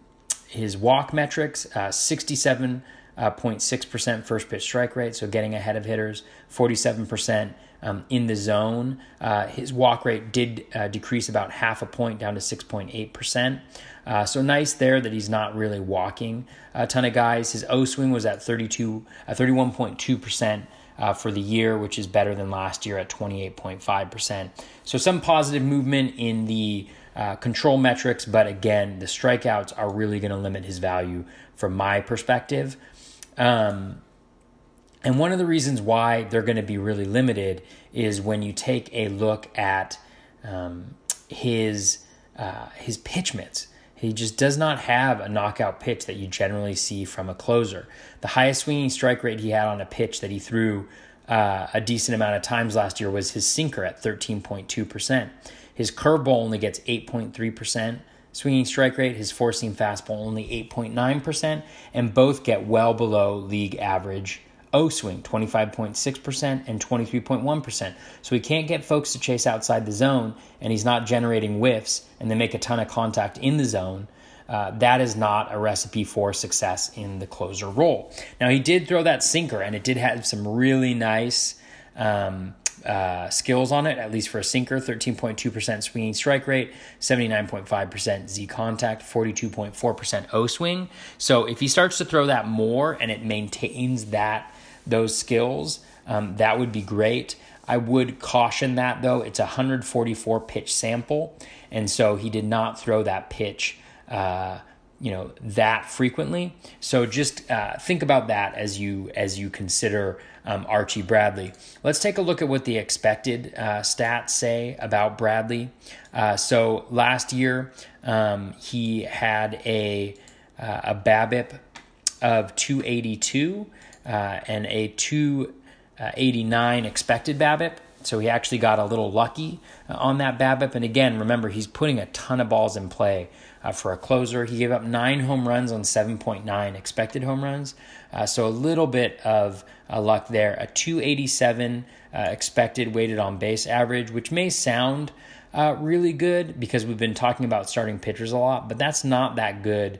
his walk metrics, uh, sixty seven. Uh, 0.6% first pitch strike rate, so getting ahead of hitters, 47% um, in the zone. Uh, his walk rate did uh, decrease about half a point down to 6.8%. Uh, so nice there that he's not really walking a ton of guys. His O swing was at 32, uh, 31.2%. Uh, for the year, which is better than last year at 28.5%. So, some positive movement in the uh, control metrics, but again, the strikeouts are really going to limit his value from my perspective. Um, and one of the reasons why they're going to be really limited is when you take a look at um, his uh, his pitch mix. He just does not have a knockout pitch that you generally see from a closer. The highest swinging strike rate he had on a pitch that he threw uh, a decent amount of times last year was his sinker at 13.2%. His curveball only gets 8.3% swinging strike rate, his seam fastball only 8.9%, and both get well below league average O swing, 25.6% and 23.1%. So he can't get folks to chase outside the zone, and he's not generating whiffs and they make a ton of contact in the zone. Uh, that is not a recipe for success in the closer role. Now, he did throw that sinker, and it did have some really nice um, uh, skills on it, at least for a sinker 13.2% swinging strike rate, 79.5% Z contact, 42.4% O swing. So if he starts to throw that more and it maintains that those skills, um, that would be great. I would caution that though. It's a 144 pitch sample, and so he did not throw that pitch, uh, you know, that frequently. So just uh, think about that as you as you consider um, Archie Bradley. Let's take a look at what the expected uh, stats say about Bradley. Uh, so last year um, he had a uh, a BABIP of 282 uh, and a 289 expected BABIP. So he actually got a little lucky uh, on that BABIP. And again, remember, he's putting a ton of balls in play uh, for a closer. He gave up nine home runs on 7.9 expected home runs. Uh, so a little bit of uh, luck there. A 287 uh, expected weighted on base average, which may sound uh, really good because we've been talking about starting pitchers a lot, but that's not that good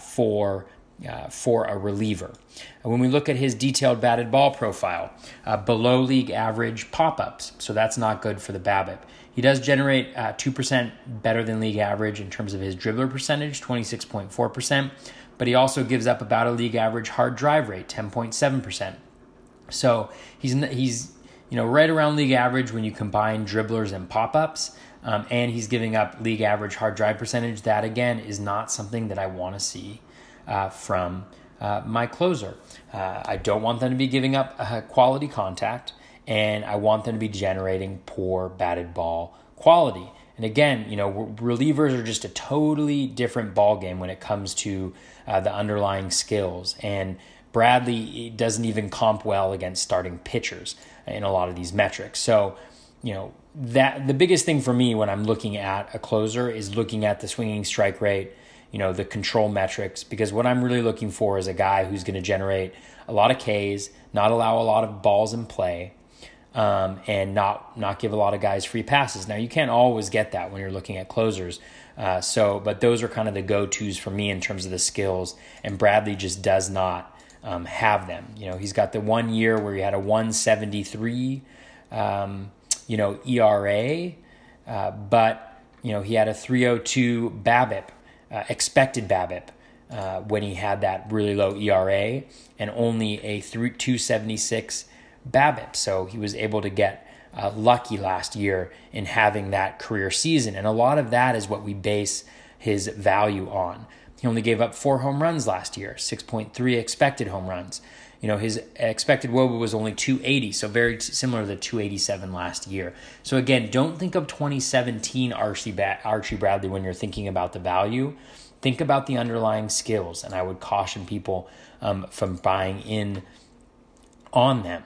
for uh, for a reliever. When we look at his detailed batted ball profile, uh, below league average pop ups, so that's not good for the BABIP. He does generate uh, 2% better than league average in terms of his dribbler percentage, 26.4%, but he also gives up about a league average hard drive rate, 10.7%. So he's, he's you know, right around league average when you combine dribblers and pop ups. Um, and he's giving up league average hard drive percentage. That again is not something that I want to see from uh, my closer. Uh, I don't want them to be giving up quality contact, and I want them to be generating poor batted ball quality. And again, you know, relievers are just a totally different ball game when it comes to uh, the underlying skills. And Bradley doesn't even comp well against starting pitchers in a lot of these metrics. So, you know, that the biggest thing for me when I'm looking at a closer is looking at the swinging strike rate, you know, the control metrics, because what I'm really looking for is a guy who's going to generate a lot of Ks, not allow a lot of balls in play, um, and not not give a lot of guys free passes. Now you can't always get that when you're looking at closers. Uh, so, but those are kind of the go tos for me in terms of the skills, and Bradley just does not um, have them. You know, he's got the one year where he had a 173, um, you know, ERA, uh, but you know he had a 302 BABIP uh, expected BABIP uh, when he had that really low ERA and only a 276 BABIP. So he was able to get uh, lucky last year in having that career season. And a lot of that is what we base his value on. He only gave up four home runs last year, 6.3 expected home runs. You know, his expected WOBA was only 280, so very similar to the 287 last year. So again, don't think of 2017 Archie, Archie Bradley when you're thinking about the value. Think about the underlying skills, and I would caution people um, from buying in on them.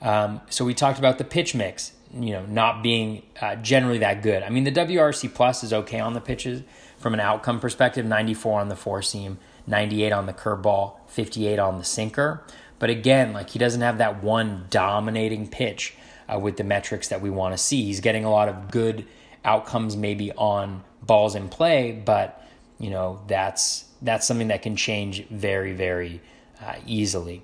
Um, so we talked about the pitch mix, you know, not being uh, generally that good. I mean, the WRC plus is okay on the pitches from an outcome perspective 94 on the four seam, 98 on the curveball, 58 on the sinker. But again, like he doesn't have that one dominating pitch uh, with the metrics that we want to see. He's getting a lot of good outcomes maybe on balls in play, but you know that's that's something that can change very very uh, easily.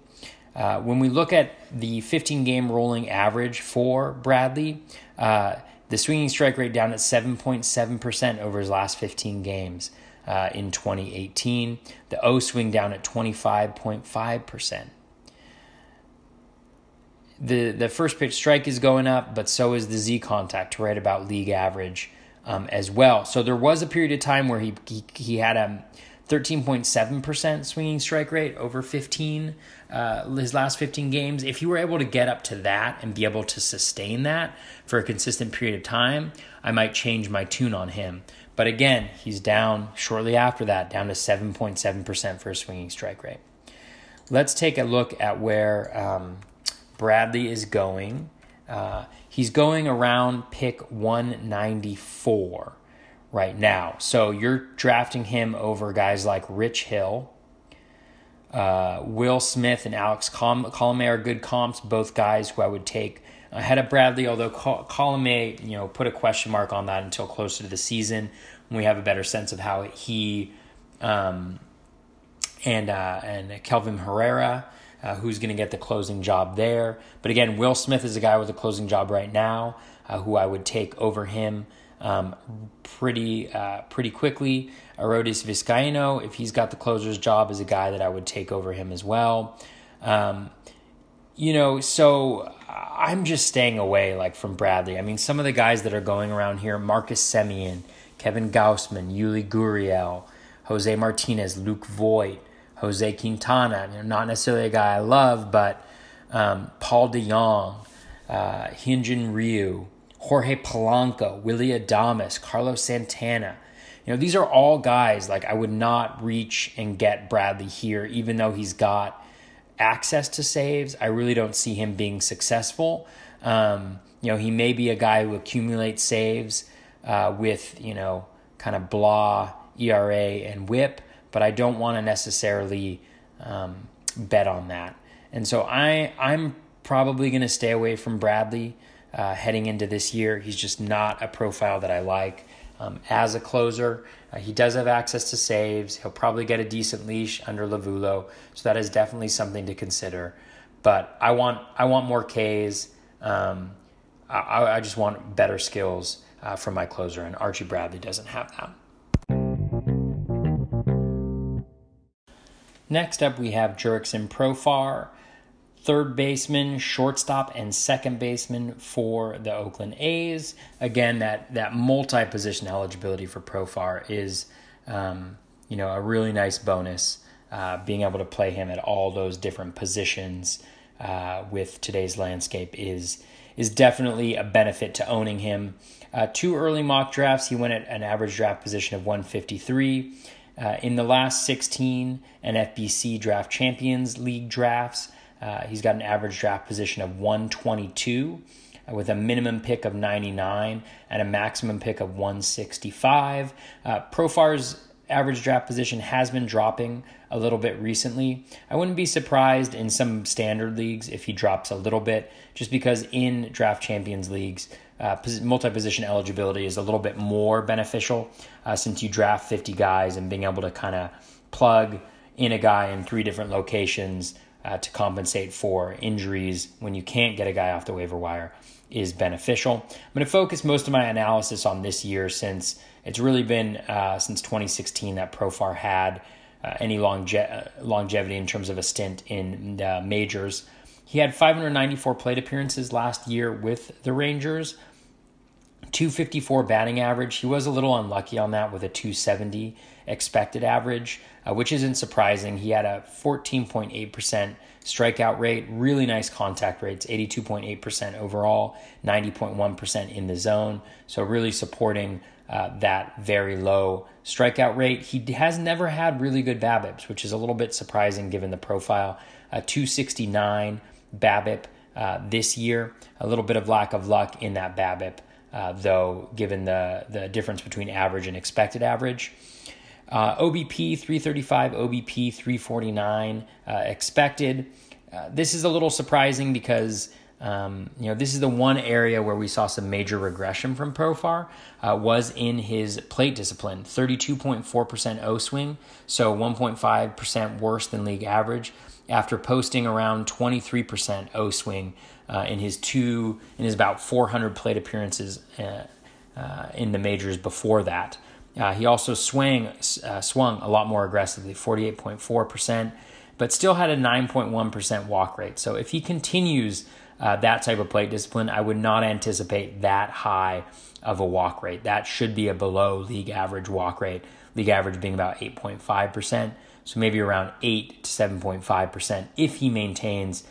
Uh, when we look at the 15 game rolling average for Bradley, uh, the swinging strike rate down at 7.7% over his last 15 games uh, in 2018. The O swing down at 25.5% the the first pitch strike is going up, but so is the Z contact, to right about league average um, as well. So there was a period of time where he he, he had a 13.7% swinging strike rate over 15 uh, his last 15 games. If you were able to get up to that and be able to sustain that for a consistent period of time, I might change my tune on him. But again, he's down shortly after that, down to 7.7% for a swinging strike rate. Let's take a look at where um, Bradley is going. Uh, he's going around pick 194 right now. So you're drafting him over guys like Rich Hill. Uh, Will Smith and Alex Col- Colome are good comps, both guys who I would take ahead of Bradley, although Col- Colome, you know, put a question mark on that until closer to the season when we have a better sense of how he um, and uh, and Kelvin Herrera uh, who's going to get the closing job there. But again, Will Smith is a guy with a closing job right now, uh, who I would take over him um, pretty uh, pretty quickly. Arodys Vizcaino, if he's got the closer's job, is a guy that I would take over him as well. Um, you know, so I'm just staying away like from Bradley. I mean, some of the guys that are going around here: Marcus Semien, Kevin Gausman, Yuli Gurriel, Jose Martinez, Luke Voit. Jose Quintana, you know, not necessarily a guy I love, but um, Paul DeJong, uh, Hyunjin Ryu, Jorge Polanco, Willy Adames, Carlos Santana. You know, these are all guys like I would not reach and get Bradley here, even though he's got access to saves. I really don't see him being successful. Um, you know, he may be a guy who accumulates saves uh, with, you know, kind of blah ERA and whip, but I don't want to necessarily um, bet on that. And so I, I'm probably going to stay away from Bradley uh, heading into this year. He's just not a profile that I like. Um, as a closer, uh, he does have access to saves. He'll probably get a decent leash under Lovullo, so that is definitely something to consider. But I want I want more Ks. Um, I, I, just want better skills uh, from my closer, and Archie Bradley doesn't have that. Next up, we have Jurickson Profar third baseman, shortstop, and second baseman for the Oakland A's. Again, that that multi position eligibility for Profar is, um, you know, a really nice bonus. Uh, being able to play him at all those different positions uh, with today's landscape is is definitely a benefit to owning him. Uh, two early mock drafts, he went at an average draft position of 153. Uh, in the last 16 NFBC Draft Champions League drafts, uh, he's got an average draft position of 122 uh, with a minimum pick of 99 and a maximum pick of 165. Uh, Profar's average draft position has been dropping a little bit recently. I wouldn't be surprised in some standard leagues if he drops a little bit, just because in draft champions leagues, uh, multi position eligibility is a little bit more beneficial uh, since you draft 50 guys and being able to kind of plug in a guy in three different locations uh, to compensate for injuries when you can't get a guy off the waiver wire is beneficial. I'm going to focus most of my analysis on this year since it's really been uh, since 2016 that Profar had uh, any longe- uh, longevity in terms of a stint in the majors. He had 594 plate appearances last year with the Rangers. 254 batting average. He was a little unlucky on that with a 270 expected average, uh, which isn't surprising. He had a 14.8% strikeout rate, really nice contact rates, 82.8% overall, 90.1% in the zone. So, really supporting uh, that very low strikeout rate. He has never had really good BABIPs, which is a little bit surprising given the profile. Uh, 269 BABIP uh, this year, a little bit of lack of luck in that BABIP. Uh, though, given the, the difference between average and expected average. Uh, OBP 335, OBP 349 uh, expected. Uh, this is a little surprising because um, you know this is the one area where we saw some major regression from Profar uh, was in his plate discipline, 32.4% O swing, so 1.5% worse than league average after posting around 23% O swing uh, in his two in his about 400 plate appearances uh, uh, in the majors before that. Uh, he also swang uh, swung a lot more aggressively, 48.4%, but still had a 9.1% walk rate. So if he continues uh, that type of plate discipline, I would not anticipate that high of a walk rate. That should be a below league average walk rate. League average being about 8.5%, so maybe around 8 to 7.5% if he maintains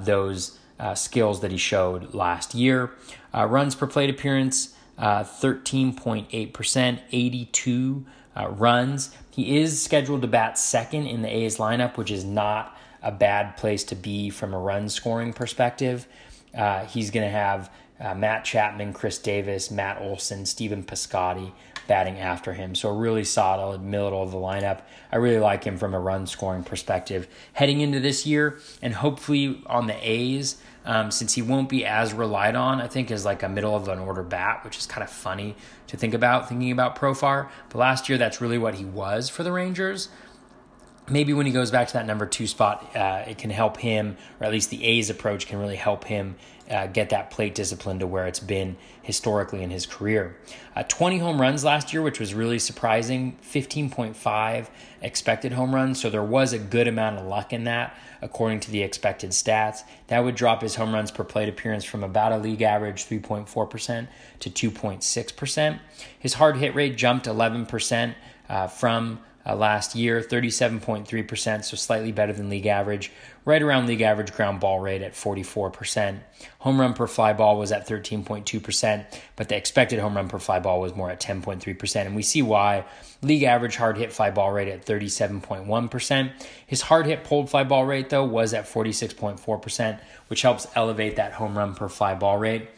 those uh, skills that he showed last year. Uh, runs per plate appearance, uh, 13.8%, 82 uh, runs. He is scheduled to bat second in the A's lineup, which is not a bad place to be from a run scoring perspective. Uh, he's going to have uh, Matt Chapman, Khris Davis, Matt Olson, Stephen Piscotty batting after him. So a really solid middle of the lineup. I really like him from a run scoring perspective heading into this year, and hopefully on the A's. Um, since he won't be as relied on, I think, as like a middle of an order bat, which is kind of funny to think about, thinking about Profar. But last year, that's really what he was for the Rangers maybe when he goes back to that number two spot, uh, it can help him, or at least the A's approach can really help him uh, get that plate discipline to where it's been historically in his career. Uh, 20 home runs last year, which was really surprising, 15.5 expected home runs. So there was a good amount of luck in that, according to the expected stats. That would drop his home runs per plate appearance from about a league average 3.4% to 2.6%. His hard hit rate jumped 11% uh, from uh, last year, 37.3%, so slightly better than league average, right around league average ground ball rate at 44%. Home run per fly ball was at 13.2%, but the expected home run per fly ball was more at 10.3%. And we see why league average hard hit fly ball rate at 37.1%. His hard hit pulled fly ball rate, though, was at 46.4%, which helps elevate that home run per fly ball rate.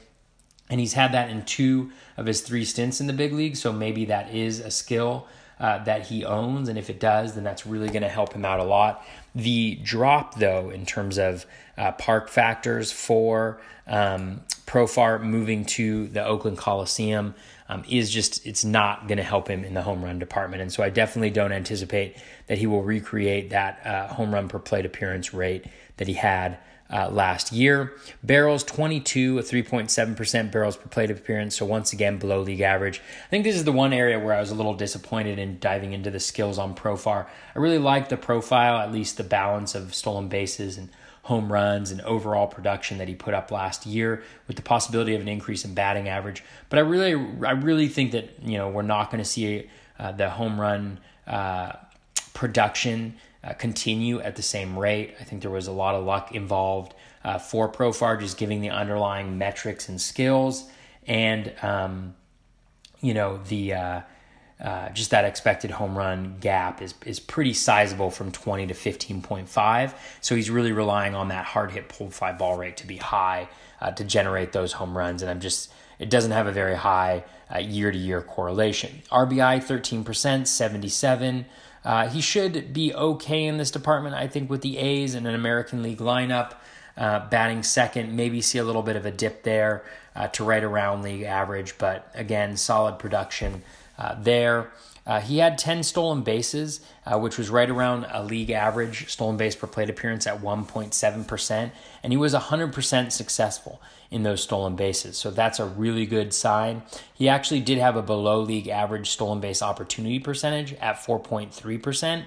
And he's had that in two of his three stints in the big league. So maybe that is a skill uh, that he owns. And if it does, then that's really going to help him out a lot. The drop, though, in terms of uh, park factors for um, Profar moving to the Oakland Coliseum um, is just, it's not going to help him in the home run department. And so I definitely don't anticipate that he will recreate that uh, home run per plate appearance rate that he had uh, last year. Barrels 22, a 3.7% barrels per plate appearance. So once again, below league average. I think this is the one area where I was a little disappointed in diving into the skills on Profar. I really like the profile, at least the balance of stolen bases and home runs and overall production that he put up last year with the possibility of an increase in batting average. But I really, I really think that, you know, we're not going to see uh, the home run uh, production uh, continue at the same rate. I think there was a lot of luck involved uh, for Profar, just giving the underlying metrics and skills, and um, you know the uh, uh just that expected home run gap is is pretty sizable from 20 to 15.5. So he's really relying on that hard hit pulled fly ball rate to be high uh, to generate those home runs, and I'm just it doesn't have a very high year to year correlation. RBI 13%, 77. Uh, he should be okay in this department, I think, with the A's and an American League lineup. Uh, batting second, maybe see a little bit of a dip there uh, to right around league average, but again, solid production uh, there. Uh, he had 10 stolen bases, uh, which was right around a league average stolen base per plate appearance at 1.7%. And he was 100% successful in those stolen bases. So that's a really good sign. He actually did have a below league average stolen base opportunity percentage at 4.3%.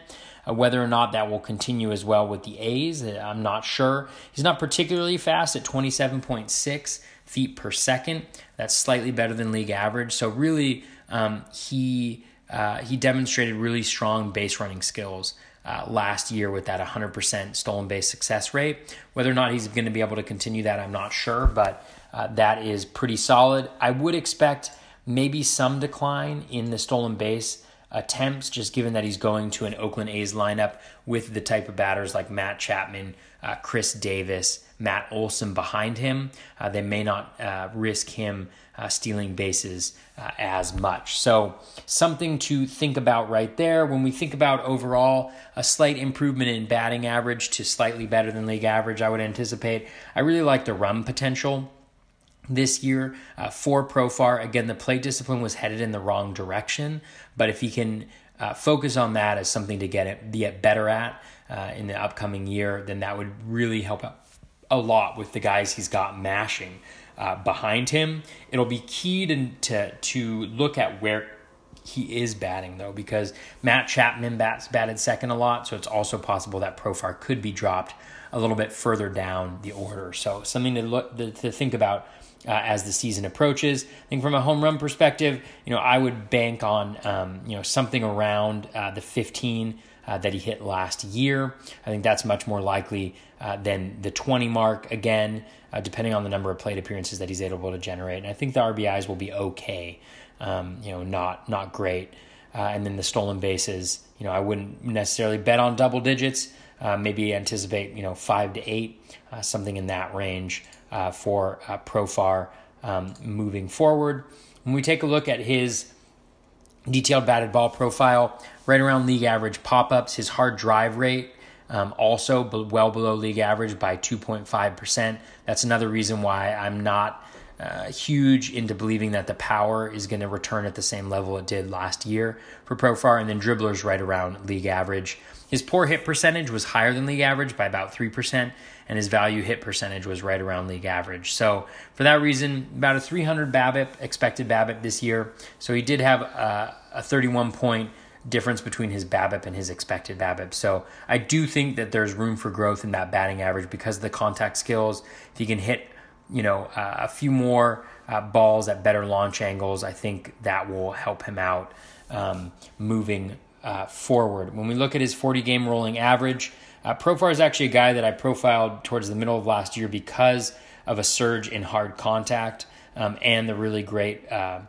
Uh, whether or not that will continue as well with the A's, uh, I'm not sure. He's not particularly fast at 27.6 feet per second. That's slightly better than league average. So, really, um, he uh, he demonstrated really strong base running skills uh, last year with that 100% stolen base success rate. Whether or not he's going to be able to continue that, I'm not sure, but uh, that is pretty solid. I would expect maybe some decline in the stolen base attempts, just given that he's going to an Oakland A's lineup with the type of batters like Matt Chapman, uh, Khris Davis, Matt Olson behind him. Uh, they may not uh, risk him uh, stealing bases uh, as much. So, something to think about right there. When we think about overall a slight improvement in batting average to slightly better than league average, I would anticipate. I really like the run potential this year uh, for Profar. Again, the plate discipline was headed in the wrong direction, but if he can uh, focus on that as something to get it get better at uh, in the upcoming year, then that would really help out a lot with the guys he's got mashing uh, behind him. It'll be key to, to to look at where he is batting though, because Matt Chapman bats batted second a lot, so it's also possible that Profar could be dropped a little bit further down the order. So something to look to think about uh, as the season approaches. I think from a home run perspective, you know, I would bank on um, you know something around uh, the 15 uh, that he hit last year. I think that's much more likely uh, than the 20 mark. Again, uh, depending on the number of plate appearances that he's able to generate, and I think the RBIs will be okay. Um, you know, not not great. Uh, and then the stolen bases, you know, I wouldn't necessarily bet on double digits. maybe anticipate, you know, five to eight, something in that range uh, for uh, Profar um, moving forward. When we take a look at his detailed batted ball profile, right around league average pop ups, his hard drive rate. Um, also well below league average by 2.5%. That's another reason why I'm not uh, huge into believing that the power is going to return at the same level it did last year for Profar, and then dribblers right around league average. His poor hit percentage was higher than league average by about 3%, and his value hit percentage was right around league average. So, for that reason, about a 300 BABIP, expected BABIP this year. So, he did have a, a 31 point difference between his BABIP and his expected BABIP. So, I do think that there's room for growth in that batting average because of the contact skills. If he can hit, you know, uh, a few more uh, balls at better launch angles, I think that will help him out um, moving uh, forward. When we look at his 40 game rolling average, uh, Profar is actually a guy that I profiled towards the middle of last year because of a surge in hard contact um, and the really great uh,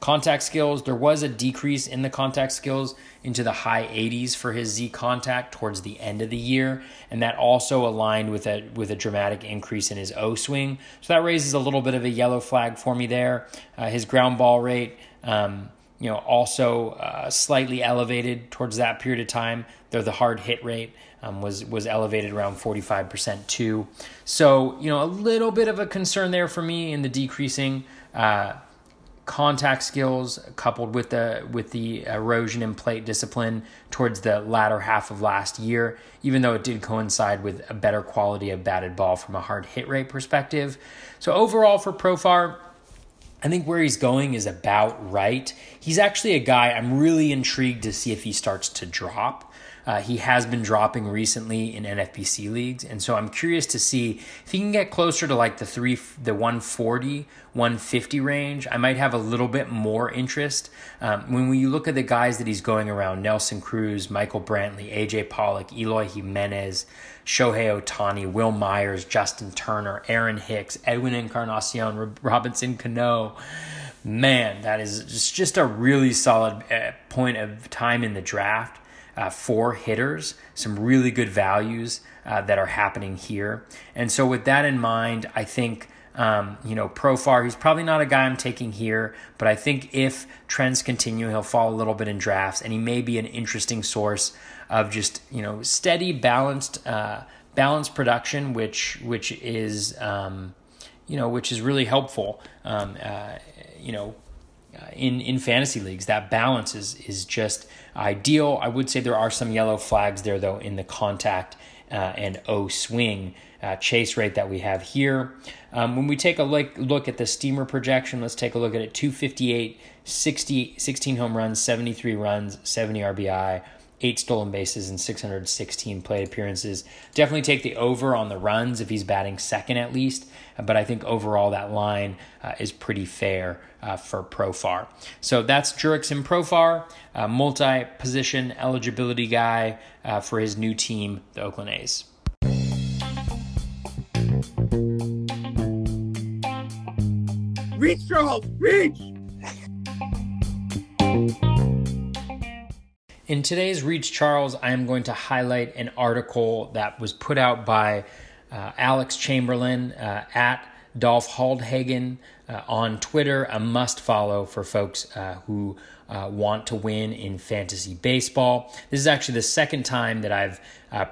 Contact skills, there was a decrease in the contact skills into the high 80s for his Z contact towards the end of the year, and that also aligned with a with a dramatic increase in his O swing. So that raises a little bit of a yellow flag for me there. Uh, his ground ball rate, um, you know, also uh, slightly elevated towards that period of time. Though the hard hit rate um, was was elevated around 45% too. So you know, a little bit of a concern there for me in the decreasing. Uh, contact skills coupled with the with the erosion in plate discipline towards the latter half of last year even though it did coincide with a better quality of batted ball from a hard hit rate perspective so overall for profar I think where he's going is about right. He's actually a guy I'm really intrigued to see if he starts to drop. Uh, he has been dropping recently in NFBC leagues, and so I'm curious to see if he can get closer to like the three, the 140, 150 range. I might have a little bit more interest. Um, when we look at the guys that he's going around: Nelson Cruz, Michael Brantley, AJ Pollock, Eloy Jimenez, Shohei Ohtani, Wil Myers, Justin Turner, Aaron Hicks, Edwin Encarnacion, Robinson Cano. Man, that is just, just a really solid uh, point of time in the draft uh, for hitters, some really good values uh, that are happening here. And so, with that in mind, I think. Um, you know, Profar, he's probably not a guy I'm taking here, but I think if trends continue, he'll fall a little bit in drafts, and he may be an interesting source of just you know steady, balanced, uh, balanced production, which which is um, you know which is really helpful. Um, uh, you know, uh, in in fantasy leagues. That balance is is just ideal. I would say there are some yellow flags there though in the contact uh, and O swing uh, chase rate that we have here. Um, when we take a look, look at the steamer projection, let's take a look at it 258, 60, 16 home runs, 73 runs, 70 RBI, eight stolen bases, and 616 plate appearances. Definitely take the over on the runs if he's batting second at least but I think overall that line uh, is pretty fair uh, for Profar. So that's Jurickson Profar, multi position eligibility guy uh, for his new team, the Oakland A's. Reach, Charles, reach! In today's Reach Charles, I am going to highlight an article that was put out by uh, Alex Chamberlain uh, at Dolph Hauldhagen uh, on Twitter, a must follow for folks uh, who uh, want to win in fantasy baseball. This is actually the second time that I've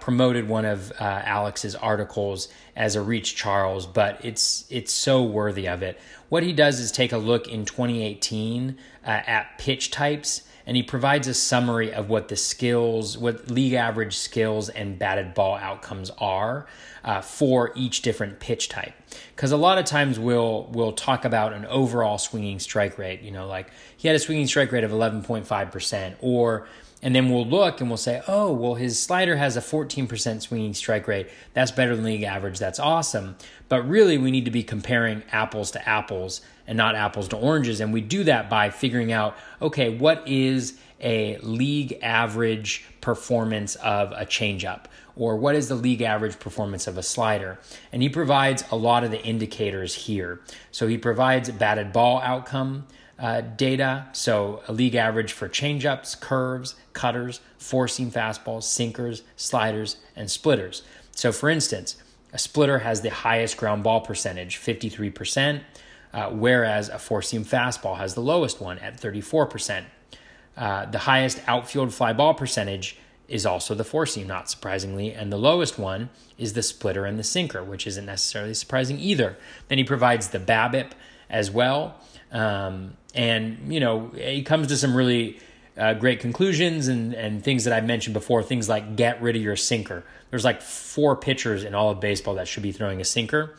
promoted one of Alex's articles as a Reach Charles, but it's it's so worthy of it. What he does is take a look in 2018 at pitch types and he provides a summary of what the skills, what league average skills and batted ball outcomes are uh, for each different pitch type. Because a lot of times we'll we'll talk about an overall swinging strike rate. You know, like he had a swinging strike rate of eleven point five percent, or and then we'll look and we'll say, oh, well, his slider has a 14% swinging strike rate. That's better than league average. That's awesome. But really, we need to be comparing apples to apples and not apples to oranges. And we do that by figuring out, okay, what is a league average performance of a changeup? Or what is the league average performance of a slider? And he provides a lot of the indicators here. So he provides batted ball outcome uh, data. So a league average for changeups, curves, cutters, four seam fastballs, sinkers, sliders, and splitters. So for instance, a splitter has the highest ground ball percentage, 53%, uh, whereas a four seam fastball has the lowest one at 34%. Uh, the highest outfield fly ball percentage is also the four seam, not surprisingly, and the lowest one is the splitter and the sinker, which isn't necessarily surprising either. Then he provides the BABIP as well, um, and you know he comes to some really uh, great conclusions and and things that I mentioned before. Things like get rid of your sinker. There's like four pitchers in all of baseball that should be throwing a sinker.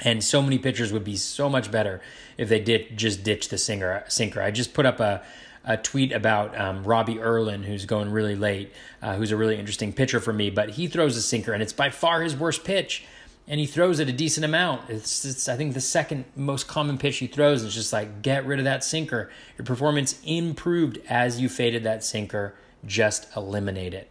And so many pitchers would be so much better if they did just ditch the sinker. Sinker. I just put up a a tweet about um, Robbie Erlin, who's going really late, uh, who's a really interesting pitcher for me, but he throws a sinker, and it's by far his worst pitch. And he throws it a decent amount. It's, it's I think the second most common pitch he throws. is just like get rid of that sinker. Your performance improved as you faded that sinker. Just eliminate it.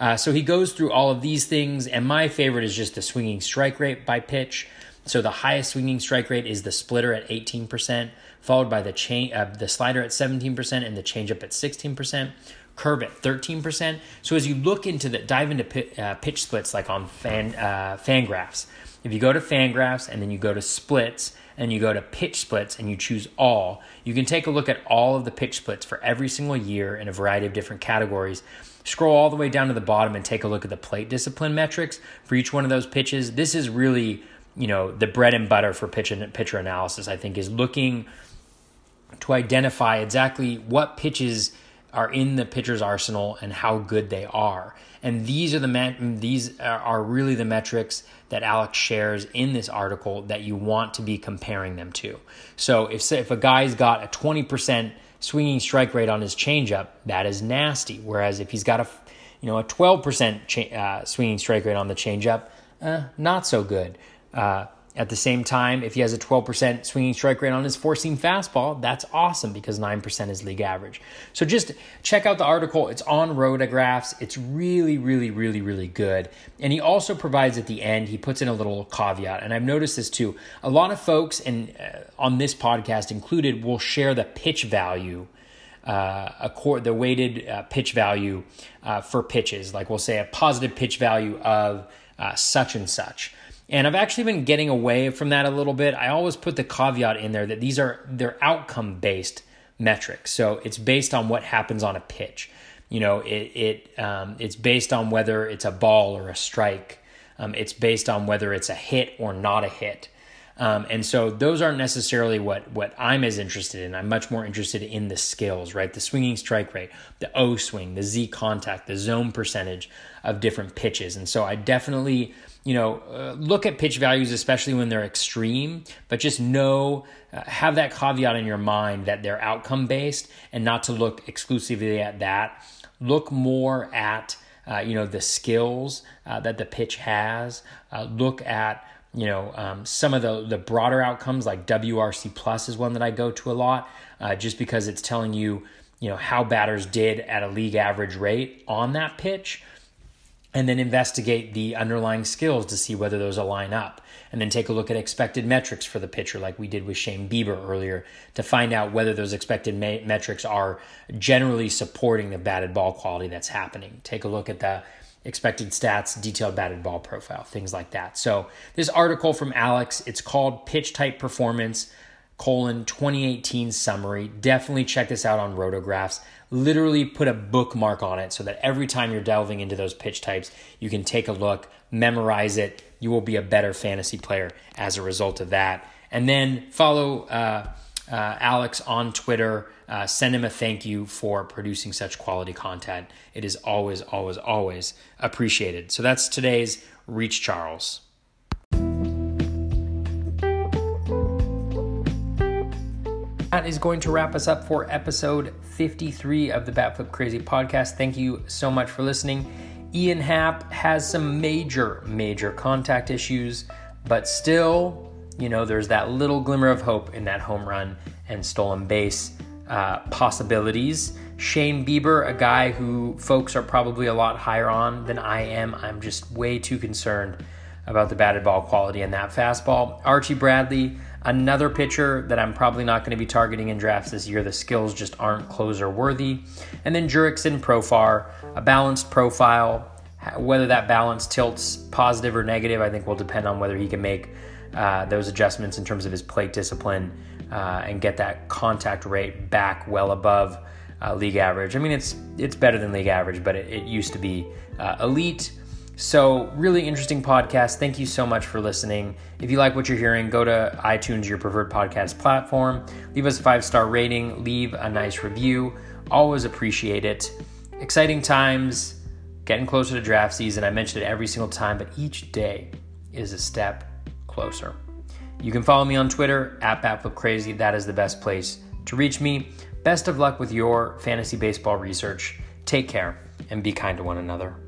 Uh, so he goes through all of these things, and my favorite is just the swinging strike rate by pitch. So the highest swinging strike rate is the splitter at 18%, followed by the chain, uh, the slider at 17% and the changeup at 16%, curve at 13%. So as you look into the dive into uh, pitch splits like on fan uh, Fangraphs, if you go to Fangraphs and then you go to splits and you go to pitch splits and you choose all, you can take a look at all of the pitch splits for every single year in a variety of different categories. Scroll all the way down to the bottom and take a look at the plate discipline metrics for each one of those pitches. This is really, you know, the bread and butter for pitch and pitcher analysis. I think is looking to identify exactly what pitches are in the pitcher's arsenal and how good they are. And these are the met- these are really the metrics that Alex shares in this article that you want to be comparing them to. So if if a guy's got a 20% swinging strike rate on his changeup, that is nasty. Whereas if he's got a you know a 12% cha- uh, swinging strike rate on the changeup, uh, not so good. Uh, at the same time, if he has a 12% swinging strike rate on his four seam fastball, that's awesome because 9% is league average. So just check out the article. It's on Rotographs. It's really, really, really, really good. And he also provides at the end, he puts in a little caveat. And I've noticed this too. A lot of folks, and uh, on this podcast included, will share the pitch value. Uh, a core, the weighted uh, pitch value uh, for pitches, like we'll say a positive pitch value of uh, such and such. And I've actually been getting away from that a little bit. I always put the caveat in there that these are they're outcome based metrics. So it's based on what happens on a pitch. You know, it it um, it's based on whether it's a ball or a strike. Um, it's based on whether it's a hit or not a hit. Um, and so those aren't necessarily what what I'm as interested in. I'm much more interested in the skills, right? The swinging strike rate, the O swing, the Z contact, the zone percentage of different pitches. And so I definitely you know, uh, look at pitch values, especially when they're extreme, but just know, uh, have that caveat in your mind that they're outcome based and not to look exclusively at that. Look more at, uh, you know, the skills uh, that the pitch has. Uh, look at, you know, um, some of the, the broader outcomes like WRC plus is one that I go to a lot uh, just because it's telling you, you know, how batters did at a league average rate on that pitch and then investigate the underlying skills to see whether those align up. And then take a look at expected metrics for the pitcher, like we did with Shane Bieber earlier, to find out whether those expected ma- metrics are generally supporting the batted ball quality that's happening. Take a look at the expected stats, detailed batted ball profile, things like that. So, this article from Alex, it's called Pitch Type Performance colon 2018 summary. Definitely check this out on Rotographs. Literally put a bookmark on it so that every time you're delving into those pitch types, you can take a look, memorize it. You will be a better fantasy player as a result of that. And then follow uh, uh, Alex on Twitter. Uh, send him a thank you for producing such quality content. It is always, always, always appreciated. So that's today's Reach Charles. That is going to wrap us up for episode 53 of the Batflip Crazy podcast. Thank you so much for listening. Ian Happ has some major, major contact issues, but still, you know, there's that little glimmer of hope in that home run and stolen base uh, possibilities. Shane Bieber, a guy who folks are probably a lot higher on than I am. I'm just way too concerned about the batted ball quality and that fastball. Archie Bradley, Another pitcher that I'm probably not going to be targeting in drafts this year, the skills just aren't closer worthy. And then Jurickson Profar, a balanced profile. Whether that balance tilts positive or negative, I think will depend on whether he can make uh, those adjustments in terms of his plate discipline uh, and get that contact rate back well above uh, league average. I mean, it's it's better than league average, but it, it used to be uh, elite. So, really interesting podcast. Thank you so much for listening. If you like what you're hearing, go to iTunes, your preferred podcast platform. Leave us a five star rating, leave a nice review. Always appreciate it. Exciting times, getting closer to draft season. I mention it every single time, but each day is a step closer. You can follow me on Twitter at BatflipCrazy. That is the best place to reach me. Best of luck with your fantasy baseball research. Take care and be kind to one another.